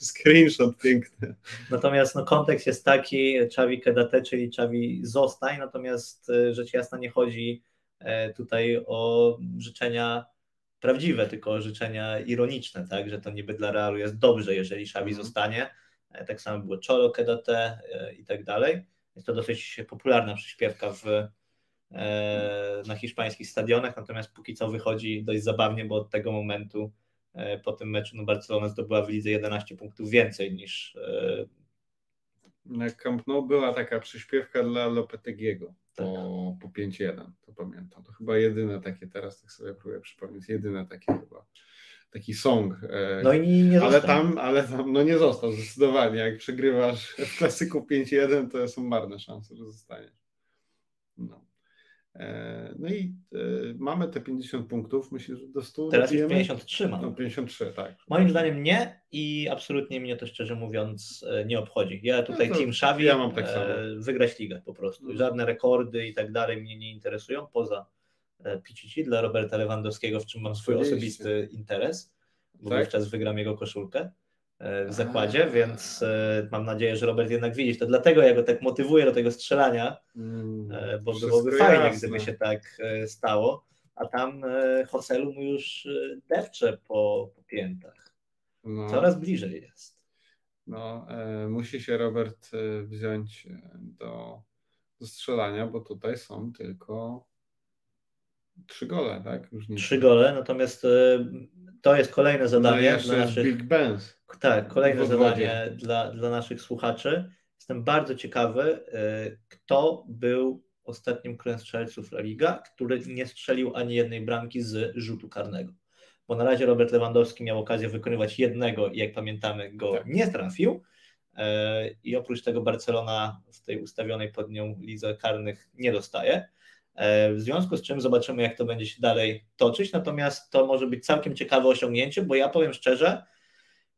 screenshot piękny. Natomiast no, kontekst jest taki, Czawi Kedate, czyli Czawi zostań, natomiast e, rzecz jasna nie chodzi e, tutaj o życzenia prawdziwe, tylko o życzenia ironiczne, tak, że to niby dla Realu jest dobrze, jeżeli Czawi Mhm. zostanie. E, Tak samo było Cholo Kedate i tak dalej. Jest to dosyć popularna przyśpiewka w, na hiszpańskich stadionach, natomiast póki co wychodzi dość zabawnie, bo od tego momentu e, po tym meczu no Barcelona zdobyła w lidze 11 punktów więcej niż e, Na Camp Nou była taka przyśpiewka dla Lopetegiego Tak. po, po 5-1, to pamiętam. To chyba jedyne takie, teraz tak sobie próbuję przypomnieć, jedyne takie chyba, taki song. e, No i nie ale został. tam, ale tam, no nie został zdecydowanie. Jak przegrywasz w klasyku 5-1, to są marne szanse, że zostaniesz. No. E, No i e, mamy te 50 punktów, myślę, że do 100 Teraz już dobijemy? 53 mam. No 53, tak. Moim zdaniem nie i absolutnie mnie to szczerze mówiąc e, nie obchodzi. Ja tutaj No Team Xavi ja mam tak samo. wygrać ligę po prostu. Mhm. Żadne rekordy i tak dalej mnie nie interesują poza Pichichi dla Roberta Lewandowskiego, w czym mam swój osobisty interes, bo Tak? wówczas wygram jego koszulkę w A. zakładzie, więc e, mam nadzieję, że Robert jednak widzi to. Dlatego ja go tak motywuję do tego strzelania, Mm, E, bo byłoby fajnie, jasne. gdyby się tak e, stało, a tam e, Hoselu mu już e, depcze po, po piętach. No. Coraz bliżej jest. No, e, musi się Robert e, wziąć e, do, do strzelania, bo tutaj są tylko trzy gole, tak? Nie Trzy gole, natomiast e, to jest kolejne No zadanie jeszcze dla naszych, Big Benz. tak, kolejne zadanie dla, dla naszych słuchaczy. Jestem bardzo ciekawy, e, kto był ostatnim królem strzelców La Liga, który nie strzelił ani jednej bramki z rzutu karnego. Bo na razie Robert Lewandowski miał okazję wykonywać jednego i jak pamiętamy go Tak. nie trafił. E, I oprócz tego Barcelona w tej ustawionej pod nią lidze karnych nie dostaje. E, W związku z czym zobaczymy, jak to będzie się dalej toczyć. Natomiast to może być całkiem ciekawe osiągnięcie, bo ja powiem szczerze,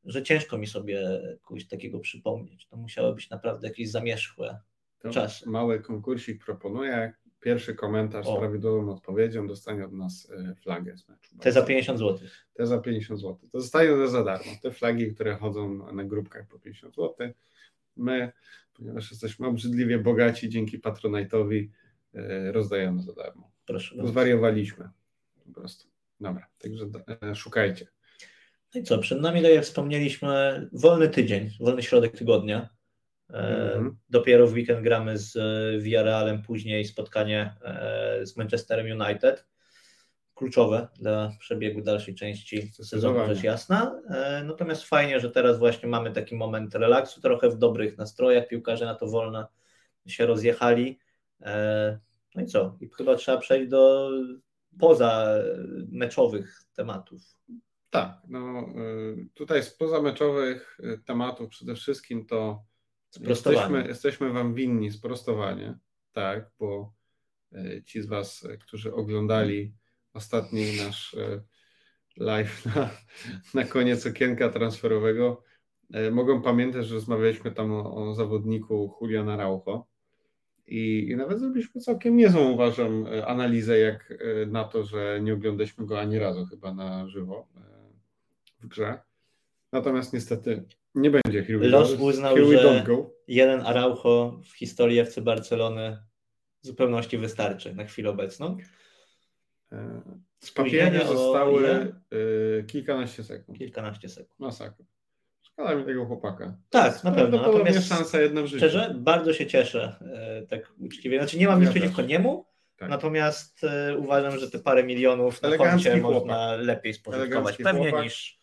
że ciężko mi sobie kogoś takiego przypomnieć. To musiało być naprawdę jakieś zamierzchłe. To Czas. Mały konkursik proponuję. Pierwszy komentarz O. z prawidłową odpowiedzią dostanie od nas e, flagę z meczu. Te za 50 zł. Te za 50 zł. To zostają za darmo. Te flagi, które chodzą na grupkach po 50 zł. My, ponieważ jesteśmy obrzydliwie bogaci dzięki Patronite'owi, rozdajemy za darmo. Proszę bardzo. Zwariowaliśmy po prostu. Dobra, także e, szukajcie. No i co, przed nami, tak jak wspomnieliśmy, wolny tydzień, wolny środek tygodnia. E, Mhm. Dopiero w weekend gramy z e, Villarrealem, później spotkanie e, z Manchesterem United. Kluczowe dla przebiegu dalszej części sezonu, rzecz jasna. E, Natomiast fajnie, że teraz właśnie mamy taki moment relaksu, trochę w dobrych nastrojach. Piłkarze na to wolno się rozjechali. E, No i co? I chyba trzeba przejść do poza meczowych tematów. Tak, no y, tutaj z pozameczowych tematów przede wszystkim to jesteśmy, jesteśmy Wam winni sprostowanie, tak, bo ci z Was, którzy oglądali ostatni nasz live na, na koniec okienka transferowego, mogą pamiętać, że rozmawialiśmy tam o, o zawodniku Juliana Raucho i, i nawet zrobiliśmy całkiem niezłą, uważam, y, analizę jak y, na to, że nie oglądaliśmy go ani razu chyba na żywo y, w grze. Natomiast niestety nie będzie Here Los uznał, Here że- jeden Araujo w historii FC Barcelony w zupełności wystarczy na chwilę obecną. E, papieru zostały y, kilkanaście sekund. Kilkanaście sekund. Masakra. Szkoda mi tego chłopaka. Tak, na pewno. Natomiast szansa jedna w życiu. Szczerze, bardzo się cieszę, e, tak uczciwie. Znaczy nie mam nic ja przeciwko niemu, tak. natomiast e, uważam, że te parę milionów na koncie można lepiej spożytkować. Pewnie chłopak. niż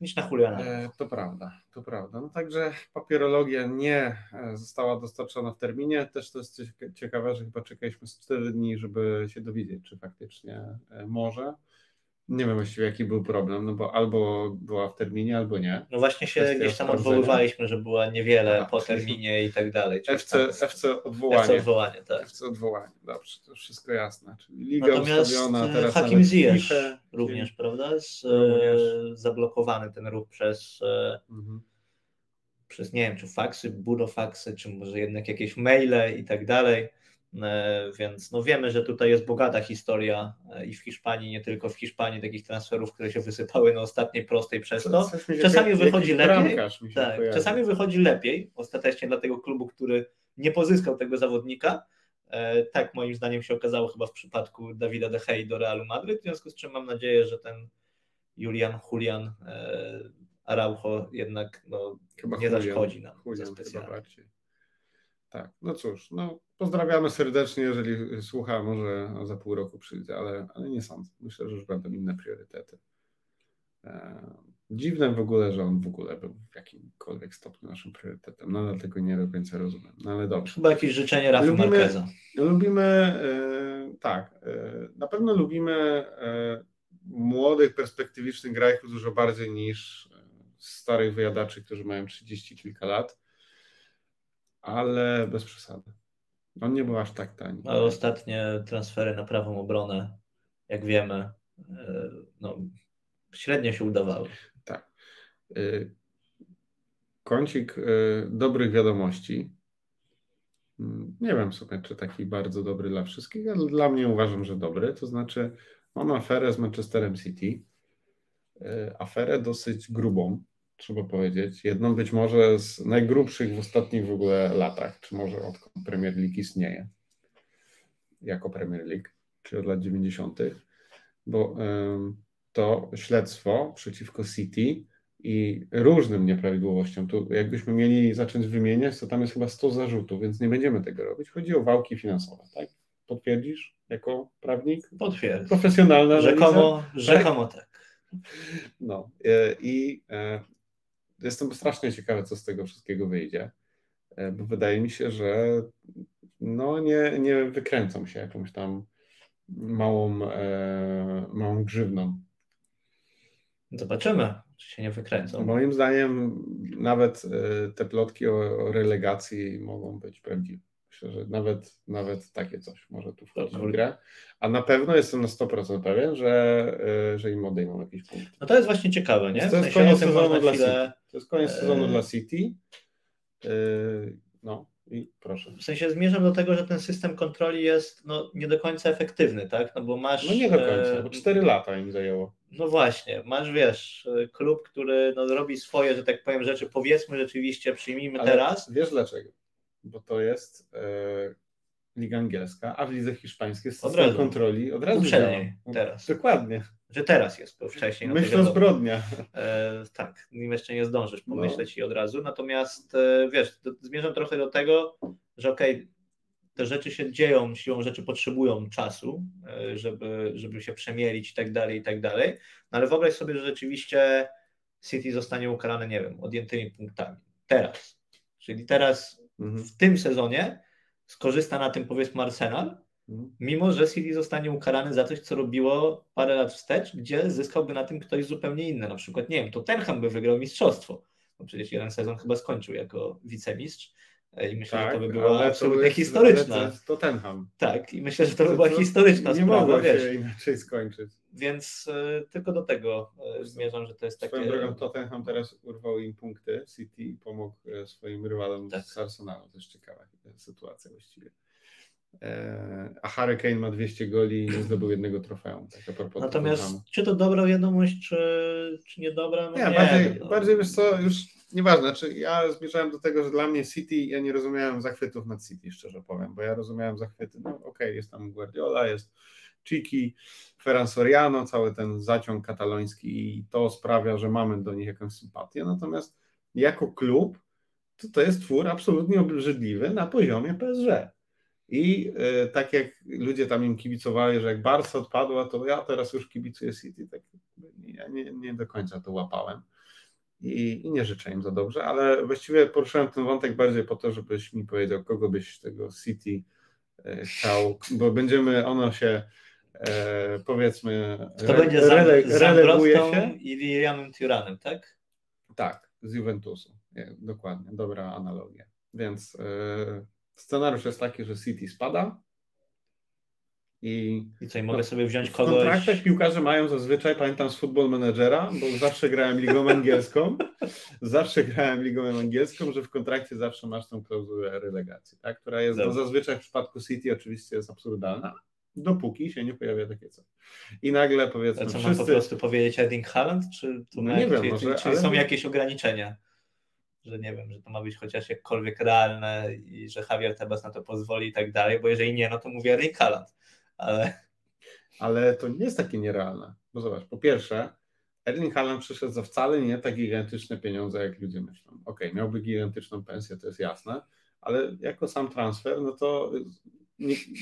niż na Juliana. E, to prawda, to prawda. No także papierologia nie e, została dostarczona w terminie. Też to jest ciekawe, że chyba czekaliśmy 4 dni, żeby się dowiedzieć, czy faktycznie może. Nie wiem właściwie jaki był problem, no bo albo była w terminie, albo nie. No właśnie się Kwestia gdzieś tam odwoływaliśmy, że była niewiele Aha, po terminie i tak dalej. FC, FC odwołanie. FC odwołanie, tak. FC odwołanie, dobrze, to wszystko jasne. Czyli liga Natomiast ustawiona e, teraz Hakim Ziyech również, prawda? Z, również. Zablokowany ten ruch przez e, mhm. przez nie wiem, czy faksy, burofaksy, czy może jednak jakieś maile i tak dalej. E, więc no wiemy, że tutaj jest bogata historia e, i w Hiszpanii, nie tylko w Hiszpanii, takich transferów, które się wysypały na ostatniej prostej przez to. Czasami wychodzi lepiej. Tak, czasami wychodzi lepiej ostatecznie dla tego klubu, który nie pozyskał tego zawodnika. E, tak moim zdaniem się okazało chyba w przypadku Dawida De Gea do Realu Madryt, w związku z czym mam nadzieję, że ten Julian, Julian Araujo jednak no, chyba nie zaszkodzi nam Julian, specjalnie. Tak, no cóż, no pozdrawiamy serdecznie, jeżeli słucha, może za pół roku przyjdzie, ale, ale nie sądzę. Myślę, że już będą inne priorytety. E, dziwne w ogóle, że on w ogóle był w jakimkolwiek stopniu naszym priorytetem. Nadal tego nie do końca rozumiem, no ale dobrze. Chyba jakieś życzenie Rafa lubimy, Marqueza. Lubimy, e, tak, e, na pewno lubimy młodych, perspektywicznych grajków dużo bardziej niż starych wyjadaczy, którzy mają 30 kilka lat ale bez przesady. On nie był aż tak tani. Ale ostatnie transfery na prawą obronę, jak wiemy, e, no, średnio się udawały. Tak. E, kącik e, dobrych wiadomości. Mm, nie wiem sobie, czy taki bardzo dobry dla wszystkich, ale dla mnie uważam, że dobry. To znaczy, mam aferę z Manchesterem City. Aferę dosyć grubą trzeba powiedzieć. Jedną być może z najgrubszych w ostatnich w ogóle latach, czy może odkąd Premier League istnieje, jako Premier League, czyli od lat 90., bo to śledztwo przeciwko City i różnym nieprawidłowościom. Tu jakbyśmy mieli zacząć wymieniać, to tam jest chyba 100 zarzutów, więc nie będziemy tego robić. Chodzi o wałki finansowe, tak? Potwierdzisz jako prawnik? Potwierdzę. Profesjonalna Rzekomo, rzekomo tak. No e, i e, jestem strasznie ciekawy, co z tego wszystkiego wyjdzie, e, bo wydaje mi się, że no nie, nie wykręcą się jakąś tam małą, e, małą grzywną. Zobaczymy, czy się nie wykręcą. Moim zdaniem nawet e, te plotki o, o relegacji mogą być prawdziwe. Myślę, że nawet, nawet takie coś może tu wchodzić w grę. A na pewno jestem na 100% pewien, że, e, że im odejmą jakiś punkt. No to jest właśnie ciekawe, nie? To jest koniec sezonu dla chwilę... City. To jest koniec sezonu dla City. E, no i proszę. W sensie zmierzam do tego, że ten system kontroli jest no, nie do końca efektywny, tak? No bo masz. No nie do końca, bo 4 lata im zajęło. No właśnie, masz wiesz, klub, który no, robi swoje, że tak powiem, rzeczy, powiedzmy rzeczywiście, przyjmijmy Ale teraz. Wiesz dlaczego? Bo to jest e, Liga Angielska, a w lidze hiszpańskiej jest system kontroli od razu Uprzedniej, teraz. Dokładnie. Że teraz jest, bo wcześniej. No Myślę zbrodnia. E, tak, nim jeszcze nie zdążysz pomyśleć no. i od razu. Natomiast e, wiesz, do, zmierzam trochę do tego, że okej, okay, te rzeczy się dzieją, siłą rzeczy potrzebują czasu, e, żeby, żeby się przemielić i tak dalej, i tak dalej. No ale wyobraź sobie, że rzeczywiście City zostanie ukarane, nie wiem, odjętymi punktami. Teraz. Czyli teraz Mhm. w tym sezonie skorzysta na tym powiedzmy Arsenal, mhm. mimo że City zostanie ukarany za coś, co robiło parę lat wstecz, gdzie zyskałby na tym ktoś zupełnie inny. Na przykład, nie wiem, to Tenham by wygrał mistrzostwo. Bo przecież jeden sezon chyba skończył jako wicemistrz. E, I myślę, tak, że to by tak, była absolutnie historyczna. To Tenham. Tak, i myślę, że to by była historyczna nie sprawa. Nie mogło się inaczej skończyć. Więc y, tylko do tego y, zmierzam, że to jest takie... Swoją drogą Tottenham teraz urwał im punkty City i pomógł swoim rywalom tak. z Arsenalu. To jest ciekawa sytuacja właściwie. E, a Harry Kane ma 200 goli i nie zdobył jednego trofeum. Tak Natomiast Tottenhamu. czy to dobra wiadomość, czy, czy niedobra? No nie, nie, bardziej, no. bardziej wiesz co, już nieważne. Znaczy, ja zmierzałem do tego, że dla mnie City, ja nie rozumiałem zachwytów nad City, szczerze powiem, bo ja rozumiałem zachwyty, no okej, okay, jest tam Guardiola, jest Chiki, Ferran Soriano, cały ten zaciąg kataloński i to sprawia, że mamy do nich jakąś sympatię. Natomiast jako klub to, to jest twór absolutnie obrzydliwy na poziomie PSG. I y, tak jak ludzie tam im kibicowali, że jak Barca odpadła, to ja teraz już kibicuję City. Tak, ja nie, nie do końca to łapałem i, i, nie życzę im za dobrze, ale właściwie poruszyłem ten wątek bardziej po to, żebyś mi powiedział, kogo byś tego City e, chciał, bo będziemy, ono się e, powiedzmy to re, będzie rele, releguje się. i Lilianem Turanem, tak? Tak, z Juventusu, nie, dokładnie, dobra analogia. Więc e, scenariusz jest taki, że City spada, i, I co, i mogę no, sobie wziąć kogoś... W kontraktach piłkarze mają zazwyczaj, pamiętam z Football Managera, bo zawsze grałem ligą angielską, <laughs> zawsze grałem ligą angielską, że w kontrakcie zawsze masz tą klauzulę relegacji, tak? która jest no, zazwyczaj w przypadku City oczywiście jest absurdalna, dopóki się nie pojawia takie coś. I nagle powiedzmy A co wszyscy... mam po prostu powiedzieć Edding Haaland, czy, to no nie wiem, czy, może, czy, czy są jakieś ograniczenia? że nie wiem, że to ma być chociaż jakkolwiek realne i że Javier Tebas na to pozwoli i tak dalej, bo jeżeli nie, no to mówię Erling Haaland ale... Ale to nie jest takie nierealne. Bo zobacz, po pierwsze, Erling Haaland przyszedł za wcale nie tak gigantyczne pieniądze, jak ludzie myślą. Okej, okay, miałby gigantyczną pensję, to jest jasne, ale jako sam transfer, no to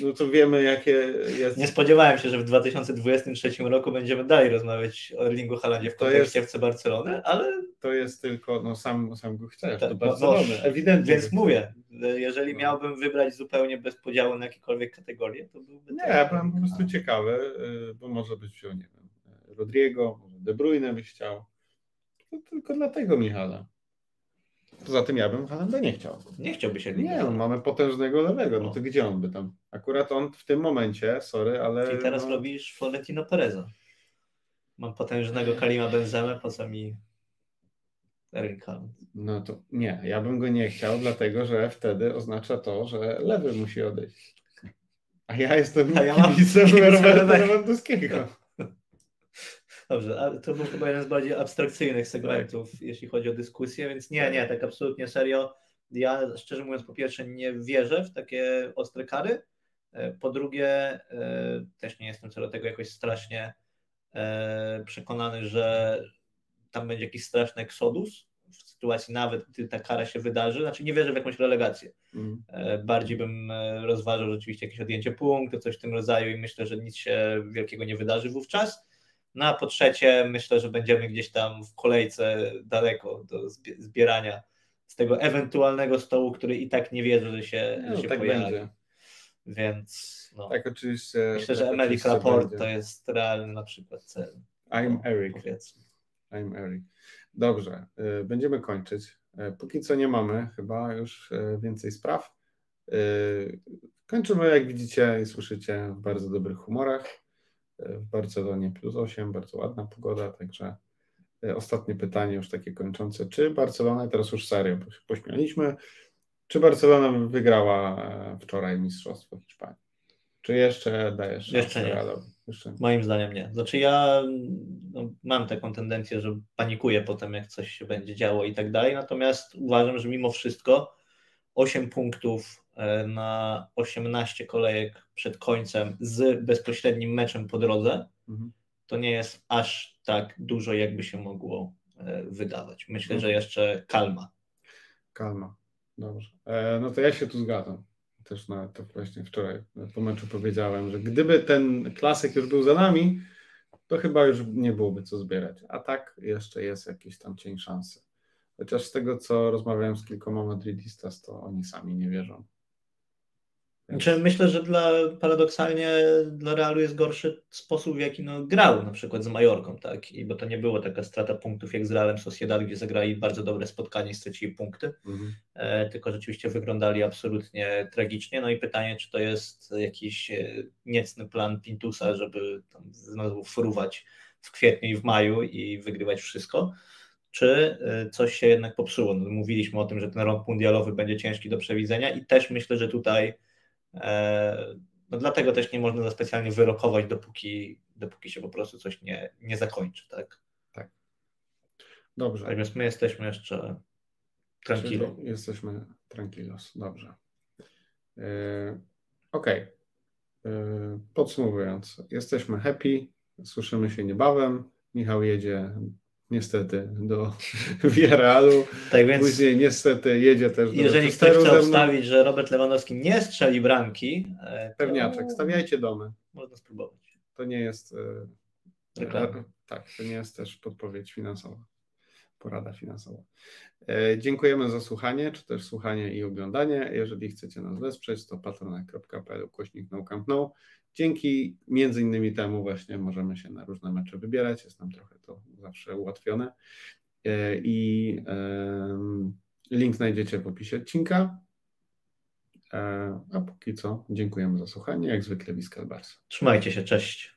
no to wiemy, jakie jest. Nie spodziewałem się, że w 2023 roku będziemy dalej rozmawiać o Erlingu Haalandzie w kontekście FC Barcelony, ale. To jest tylko, no sam, sam go chcesz, tak, do Barcelony, no, ewidentnie. Więc mówię, jeżeli no. miałbym wybrać zupełnie bez podziału na jakiekolwiek kategorie, to byłby. Nie, ja byłem po prostu ciekawy, y, bo może być wziął, nie wiem, Rodrigo, może De Bruyne byś chciał. To tylko dlatego Michala. Poza tym ja bym Haaland nie chciał. Nie chciałby się Nie, no, mamy potężnego lewego, no to gdzie on by tam? Akurat on w tym momencie, sorry, ale... I teraz no... robisz Florentino Pereza. Mam potężnego Kalima Benzemę, po co mi Erling Haaland? No to nie, ja bym go nie chciał, dlatego że wtedy oznacza to, że lewy musi odejść. A ja jestem A ja mam Roberta Lewandowskiego. Dobrze, to był chyba jeden z bardziej abstrakcyjnych segmentów, tak. jeśli chodzi o dyskusję, więc nie, nie, tak absolutnie serio. Ja szczerze mówiąc, po pierwsze, nie wierzę w takie ostre kary. E, po drugie, e, też nie jestem co do tego jakoś strasznie e, przekonany, że tam będzie jakiś straszny eksodus w sytuacji nawet, gdy ta kara się wydarzy. Znaczy nie wierzę w jakąś relegację. Mm. Bardziej bym rozważał rzeczywiście jakieś odjęcie punktu, coś w tym rodzaju i myślę, że nic się wielkiego nie wydarzy wówczas. No a po trzecie, myślę, że będziemy gdzieś tam w kolejce daleko do zbierania z tego ewentualnego stołu, który i tak nie wierzy, że się, no, że się tak pojawi. Będzie. Więc no. Tak, oczywiście. Myślę, że Emily Rapport to jest realny na przykład cel. I'm no, Eric. Powiedzmy. I'm Eric. Dobrze, y, będziemy kończyć. Y, póki co nie mamy chyba już y, więcej spraw. Kończymy, jak widzicie i słyszycie, w bardzo dobrych humorach w Barcelonie plus 8, bardzo ładna pogoda, także e, ostatnie pytanie już takie kończące. Czy Barcelona, teraz już serio, bo się pośmialiśmy, czy Barcelona wygrała e, wczoraj Mistrzostwo Hiszpanii? Czy jeszcze dajesz jeszcze nie. Jeszcze... Moim zdaniem nie. Znaczy ja no, mam taką tendencję, że panikuję potem, jak coś się będzie działo i tak dalej, natomiast uważam, że mimo wszystko 8 punktów na 18 kolejek przed końcem z bezpośrednim meczem po drodze, mhm. to nie jest aż tak dużo, jakby się mogło e, wydawać. Myślę, mhm. że jeszcze kalma. Kalma, dobrze. E, no to ja się tu zgadzam. Też na to właśnie wczoraj po meczu powiedziałem, że gdyby ten klasyk już był za nami, to chyba już nie byłoby co zbierać. A tak jeszcze jest jakiś tam cień szansy. Chociaż z tego, co rozmawiałem z kilkoma Madridistas, to oni sami nie wierzą. Znaczy, myślę, że dla, paradoksalnie dla Realu jest gorszy sposób, w jaki no, grał na przykład z Majorką, tak? I bo to nie było taka strata punktów jak z Realem Sociedad, gdzie zagrali bardzo dobre spotkanie i stracili punkty, mhm. e, tylko rzeczywiście wyglądali absolutnie tragicznie. No i pytanie, czy to jest jakiś e, niecny plan Pintusa, żeby tam znowu fruwać w kwietniu i w maju i wygrywać wszystko, czy e, coś się jednak popsuło. No, mówiliśmy o tym, że ten rok mundialowy będzie ciężki do przewidzenia i też myślę, że tutaj no dlatego też nie można za specjalnie wyrokować, dopóki, dopóki się po prostu coś nie, nie zakończy, tak? Tak. Dobrze. Natomiast my jesteśmy jeszcze tranquilo. Jesteśmy tranquilos, dobrze. Yy, Okej. Okay. Podsumowując, jesteśmy happy, słyszymy się niebawem. Michał jedzie niestety do <laughs> Villarrealu. Tak więc Później niestety jedzie też do Jeżeli ktoś chce obstawić, że Robert Lewandowski nie strzeli bramki, to... Pewniaczek, stawiajcie domy. Można spróbować. To nie jest... Reklama. Tak, to nie jest też podpowiedź finansowa porada finansowa. E, dziękujemy za słuchanie, czy też słuchanie i oglądanie. Jeżeli chcecie nas wesprzeć, to patronite.pl kośnik no no. Dzięki między innymi temu właśnie możemy się na różne mecze wybierać. Jest nam trochę to zawsze ułatwione. E, I link znajdziecie w opisie odcinka. E, a póki co dziękujemy za słuchanie. Jak zwykle Wiskal Bars. Trzymajcie się, cześć.